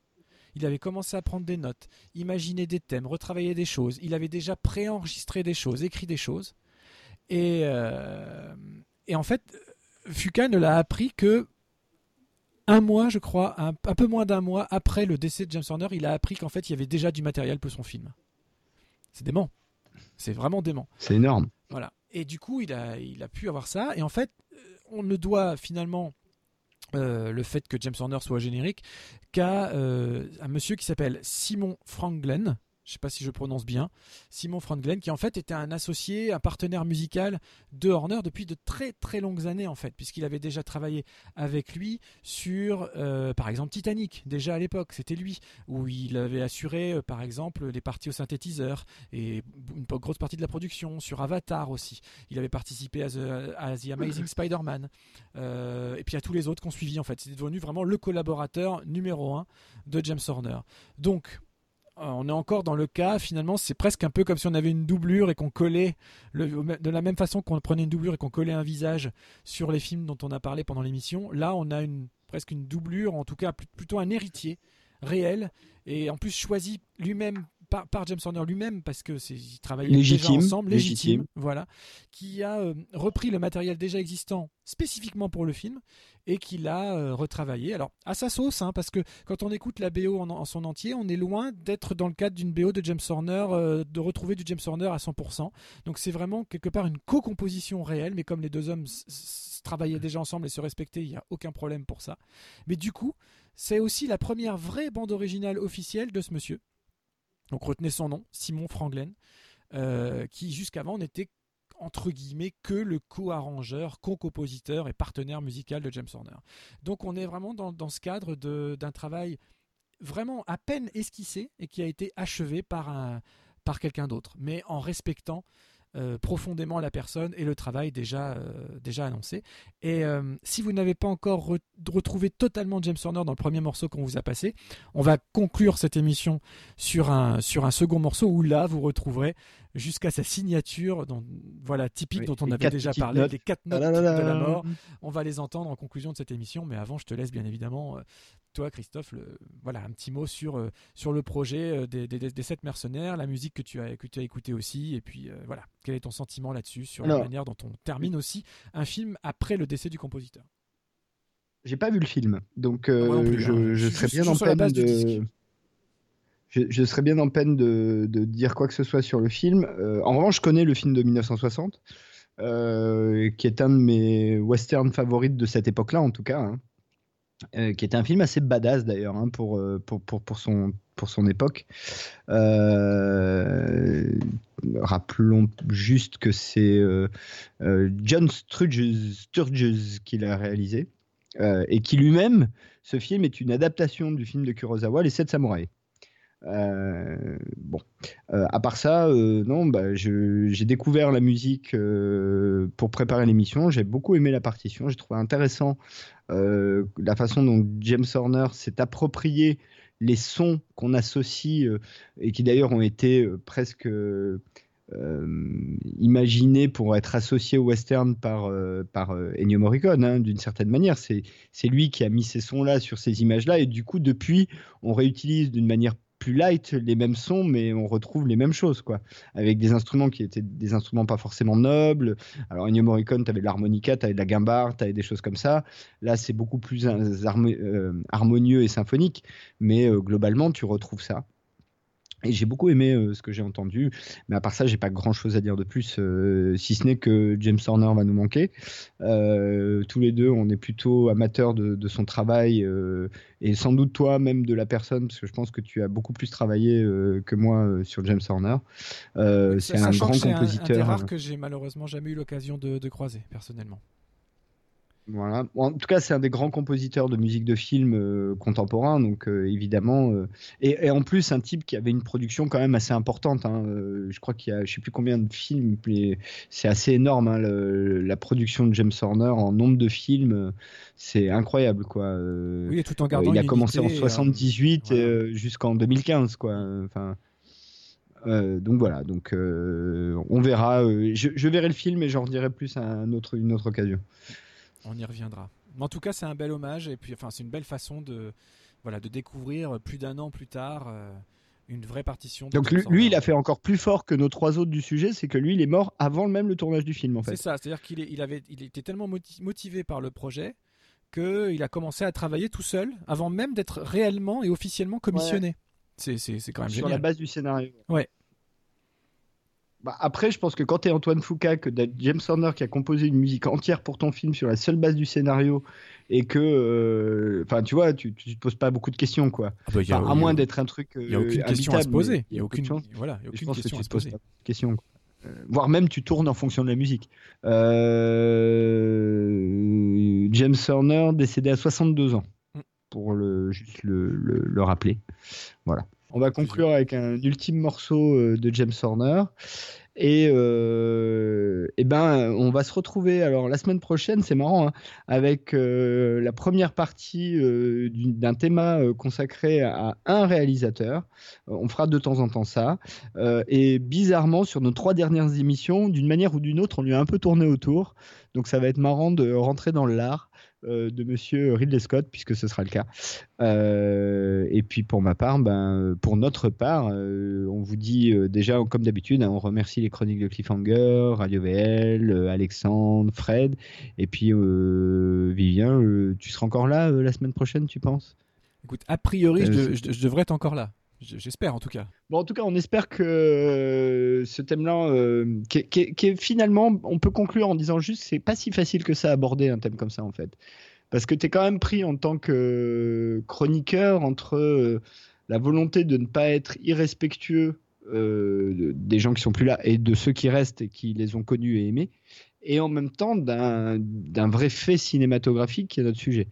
Il avait commencé à prendre des notes, imaginer des thèmes, retravailler des choses. Il avait déjà préenregistré des choses, écrit des choses. Et, euh, et en fait, Fuka ne l'a appris que un mois, je crois, un, un peu moins d'un mois après le décès de James Horner, il a appris qu'en fait, il y avait déjà du matériel pour son film. C'est dément. C'est vraiment dément. C'est énorme. Voilà. Et du coup, il a, pu avoir ça. Et en fait, euh, on ne doit finalement euh, le fait que James Horner soit générique qu'à euh, un monsieur qui s'appelle Simon Franklin. Je ne sais pas si je prononce bien. Simon Franklin, qui en fait était un associé, un partenaire musical de Horner depuis de très très longues années en fait, puisqu'il avait déjà travaillé avec lui sur, euh, par exemple, Titanic, déjà à l'époque, c'était lui, où il avait assuré, euh, par exemple, les parties au synthétiseur et une grosse partie de la production, sur Avatar aussi. Il avait participé à The, à The Amazing Spider-Man, euh, et puis à tous les autres qu'on suivi en fait. C'était devenu vraiment le collaborateur numéro un de James Horner. Donc, on est encore dans le cas, finalement, c'est presque un peu comme si on avait une doublure et qu'on collait, de la même façon qu'on prenait une doublure et qu'on collait un visage sur les films dont on a parlé pendant l'émission. Là, on a presque une doublure, en tout cas pl- plutôt un héritier réel, et en plus choisi lui-même par, par James Horner lui-même, parce que c'est, ils travaillaient Légitime, déjà ensemble, légitime, légitime. voilà, qui a euh, repris le matériel déjà existant spécifiquement pour le film et qui l'a euh, retravaillé. Alors à sa sauce, hein, parce que quand on écoute la BO en, en son entier, on est loin d'être dans le cadre d'une BO de James Horner, euh, de retrouver du James Horner à 100%. Donc c'est vraiment quelque part une co-composition réelle, mais comme les deux hommes s- s- travaillaient déjà ensemble et se respectaient, il n'y a aucun problème pour ça. Mais du coup, c'est aussi la première vraie bande originale officielle de ce monsieur. Donc retenez son nom, Simon Franklin, euh, qui jusqu'avant n'était entre guillemets que le co-arrangeur, co-compositeur et partenaire musical de James Horner. Donc on est vraiment dans, dans ce cadre d'un travail vraiment à peine esquissé et qui a été achevé par, par quelqu'un d'autre, mais en respectant euh, profondément la personne et le travail déjà, euh, déjà annoncé. Et euh, si vous n'avez pas encore re- retrouvé totalement James Horner dans le premier morceau qu'on vous a passé, on va conclure cette émission sur un, sur un second morceau où là vous retrouverez jusqu'à sa signature, dont, voilà, typique Oui, dont on avait déjà parlé, notes. les quatre notes Ah de la mort. On va les entendre en conclusion de cette émission, mais avant je te laisse bien évidemment, euh, toi Christophe, le- voilà, un petit mot sur, euh, sur le projet euh, des, des, des sept mercenaires, la musique que tu as, que tu as écoutée aussi, et puis euh, voilà, quel est ton sentiment là-dessus, sur la manière dont on termine aussi un film après le décès du compositeur? J'ai pas vu le film, donc euh, plus, je, hein. je Je serais bien en peine de. Je, serais bien en peine de, dire quoi que ce soit sur le film. Euh, en revanche, je connais le film de 1960, euh, qui est un de mes westerns favorites de cette époque-là, en tout cas. hein. Euh, qui était un film assez badass d'ailleurs hein, pour, pour, pour, pour, son, pour son époque. Rappelons juste que c'est John Sturges, Sturges qui l'a réalisé et qui lui-même, ce film est une adaptation du film de Kurosawa, Les Sept Samouraïs. Euh, bon, Euh, à part ça, euh, non, bah, j'ai découvert la musique pour préparer l'émission. J'ai beaucoup aimé la partition. J'ai trouvé intéressant la façon dont James Horner s'est approprié les sons qu'on associe et qui d'ailleurs ont été presque imaginés pour être associés au western par, par Ennio Morricone, hein, d'une certaine manière. C'est lui qui a mis ces sons-là sur ces images-là et du coup, depuis, on réutilise d'une manière plus light, les mêmes sons, mais on retrouve les mêmes choses, quoi. Avec des instruments qui étaient des instruments pas forcément nobles. Alors, Ennio Morricone, t'avais de l'harmonica, t'avais de la guimbarde, t'avais des choses comme ça. Là, c'est beaucoup plus euh, harmonieux et symphonique, mais globalement, tu retrouves ça. Et j'ai beaucoup aimé euh, ce que j'ai entendu, mais à part ça, j'ai pas grand chose à dire de plus, euh, si ce n'est que James Horner va nous manquer. Euh, tous les deux, on est plutôt amateurs de, son travail, et sans doute toi, même de la personne, parce que je pense que tu as beaucoup plus travaillé que moi sur James Horner. c'est un grand compositeur. C'est un, des rares que j'ai malheureusement jamais eu l'occasion de croiser, personnellement. Voilà. En tout cas, c'est un des grands compositeurs de musique de film euh, contemporain, donc euh, évidemment. Euh, et, en plus, un type qui avait une production quand même assez importante. Hein, je crois qu'il y a, je sais plus combien de films, mais c'est assez énorme. Hein, la production de James Horner en nombre de films, c'est incroyable, quoi. oui, tout en gardant Il a commencé en 78 jusqu'en 2015, quoi. Enfin. donc voilà, donc on verra. Je, verrai le film et j'en dirai plus à un autre, une autre occasion. On y reviendra. Mais en tout cas, c'est un bel hommage et puis enfin, c'est une belle façon de voilà de découvrir plus d'un an plus tard euh, une vraie partition. Donc lui, il a fait encore plus fort que nos trois autres du sujet, c'est que lui, il est mort avant même le tournage du film en fait. C'est ça, c'est-à-dire qu'il il avait, il était tellement motivé par le projet qu'il a commencé à travailler tout seul avant même d'être réellement et officiellement commissionné. C'est quand même Sur la base du scénario. Ouais, bah, après, je pense que quand tu es Antoine Foucault, que James Horner qui a composé une musique entière pour ton film sur la seule base du scénario, et que, euh, enfin, tu vois, tu, tu te poses pas beaucoup de questions, quoi. Ah bah, à moins d'être un truc. Il n'y a aucune euh, question à se poser. Il y a aucune. Voilà, y a aucune je pense question que tu te poses pas de questions. Euh, voire même tu tournes en fonction de la musique. James Horner décédé à 62 ans, mm. pour le, juste le, le, le rappeler. Voilà. On va conclure avec un ultime morceau euh, de James Horner. Et, euh, et, ben, on va se retrouver alors la semaine prochaine, c'est marrant, hein, avec euh, la première partie euh, d'un thème consacré à un réalisateur. on fera de temps en temps ça. et bizarrement, sur nos trois dernières émissions, d'une manière ou d'une autre, on lui a un peu tourné autour. Donc ça va être marrant de rentrer dans l'art. Euh, de Monsieur Ridley Scott, puisque ce sera le cas. Euh, et puis pour ma part, ben, pour notre part, euh, on vous dit déjà, comme d'habitude, hein, on remercie les chroniques de Cliffhanger, Radio VL, Alexandre, Fred, et puis Vivien, tu seras encore là la semaine prochaine, tu penses? Écoute, a priori, je devrais être encore là. J'espère en tout cas. Bon, en tout cas, on espère que euh, ce thème-là, euh, qui, est finalement, on peut conclure en disant juste, c'est pas si facile que ça à aborder un thème comme ça en fait. Parce que tu es quand même pris en tant que chroniqueur entre euh, la volonté de ne pas être irrespectueux des gens qui sont plus là et de ceux qui restent et qui les ont connus et aimés, et en même temps d'un vrai fait cinématographique qui est notre sujet.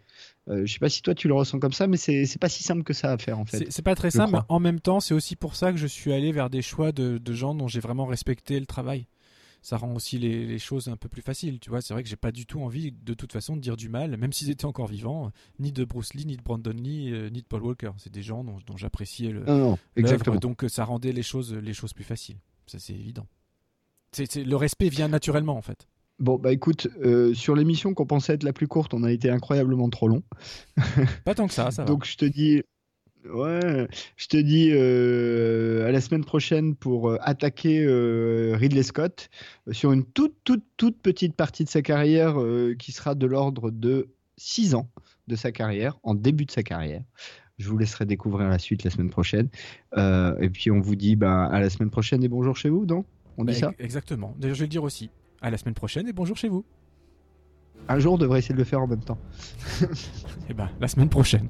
Euh, je sais pas si toi tu le ressens comme ça, mais c'est pas si simple que ça à faire en fait. C'est pas très simple, mais en même temps, c'est aussi pour ça que je suis allé vers des choix de, gens dont j'ai vraiment respecté le travail. Ça rend aussi les, choses un peu plus faciles, tu vois. C'est vrai que j'ai pas du tout envie, de toute façon, de dire du mal, même s'ils étaient encore vivants, ni de Bruce Lee, ni de Brandon Lee, euh, ni de Paul Walker. C'est des gens dont, j'appréciais le. Non, exactement. Donc ça rendait les choses, les choses plus faciles. Ça c'est évident. C'est le respect vient naturellement en fait. Bon, bah écoute, euh, sur l'émission qu'on pensait être la plus courte, on a été incroyablement trop long. Pas tant que ça, ça va. Donc je te dis, ouais, je te dis euh, à la semaine prochaine pour euh, attaquer Ridley Scott sur une toute, toute, toute petite partie de sa carrière qui sera de l'ordre de 6 ans de sa carrière, en début de sa carrière. Je vous laisserai découvrir la suite la semaine prochaine. et puis on vous dit bah, à la semaine prochaine et bonjour chez vous, non? On dit bah, ça Exactement. D'ailleurs, je vais le dire aussi. À la semaine prochaine et bonjour chez vous. Un jour, on devrait essayer de le faire en même temps. Eh ben, la semaine prochaine.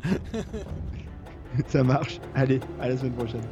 Ça marche. Allez, à la semaine prochaine.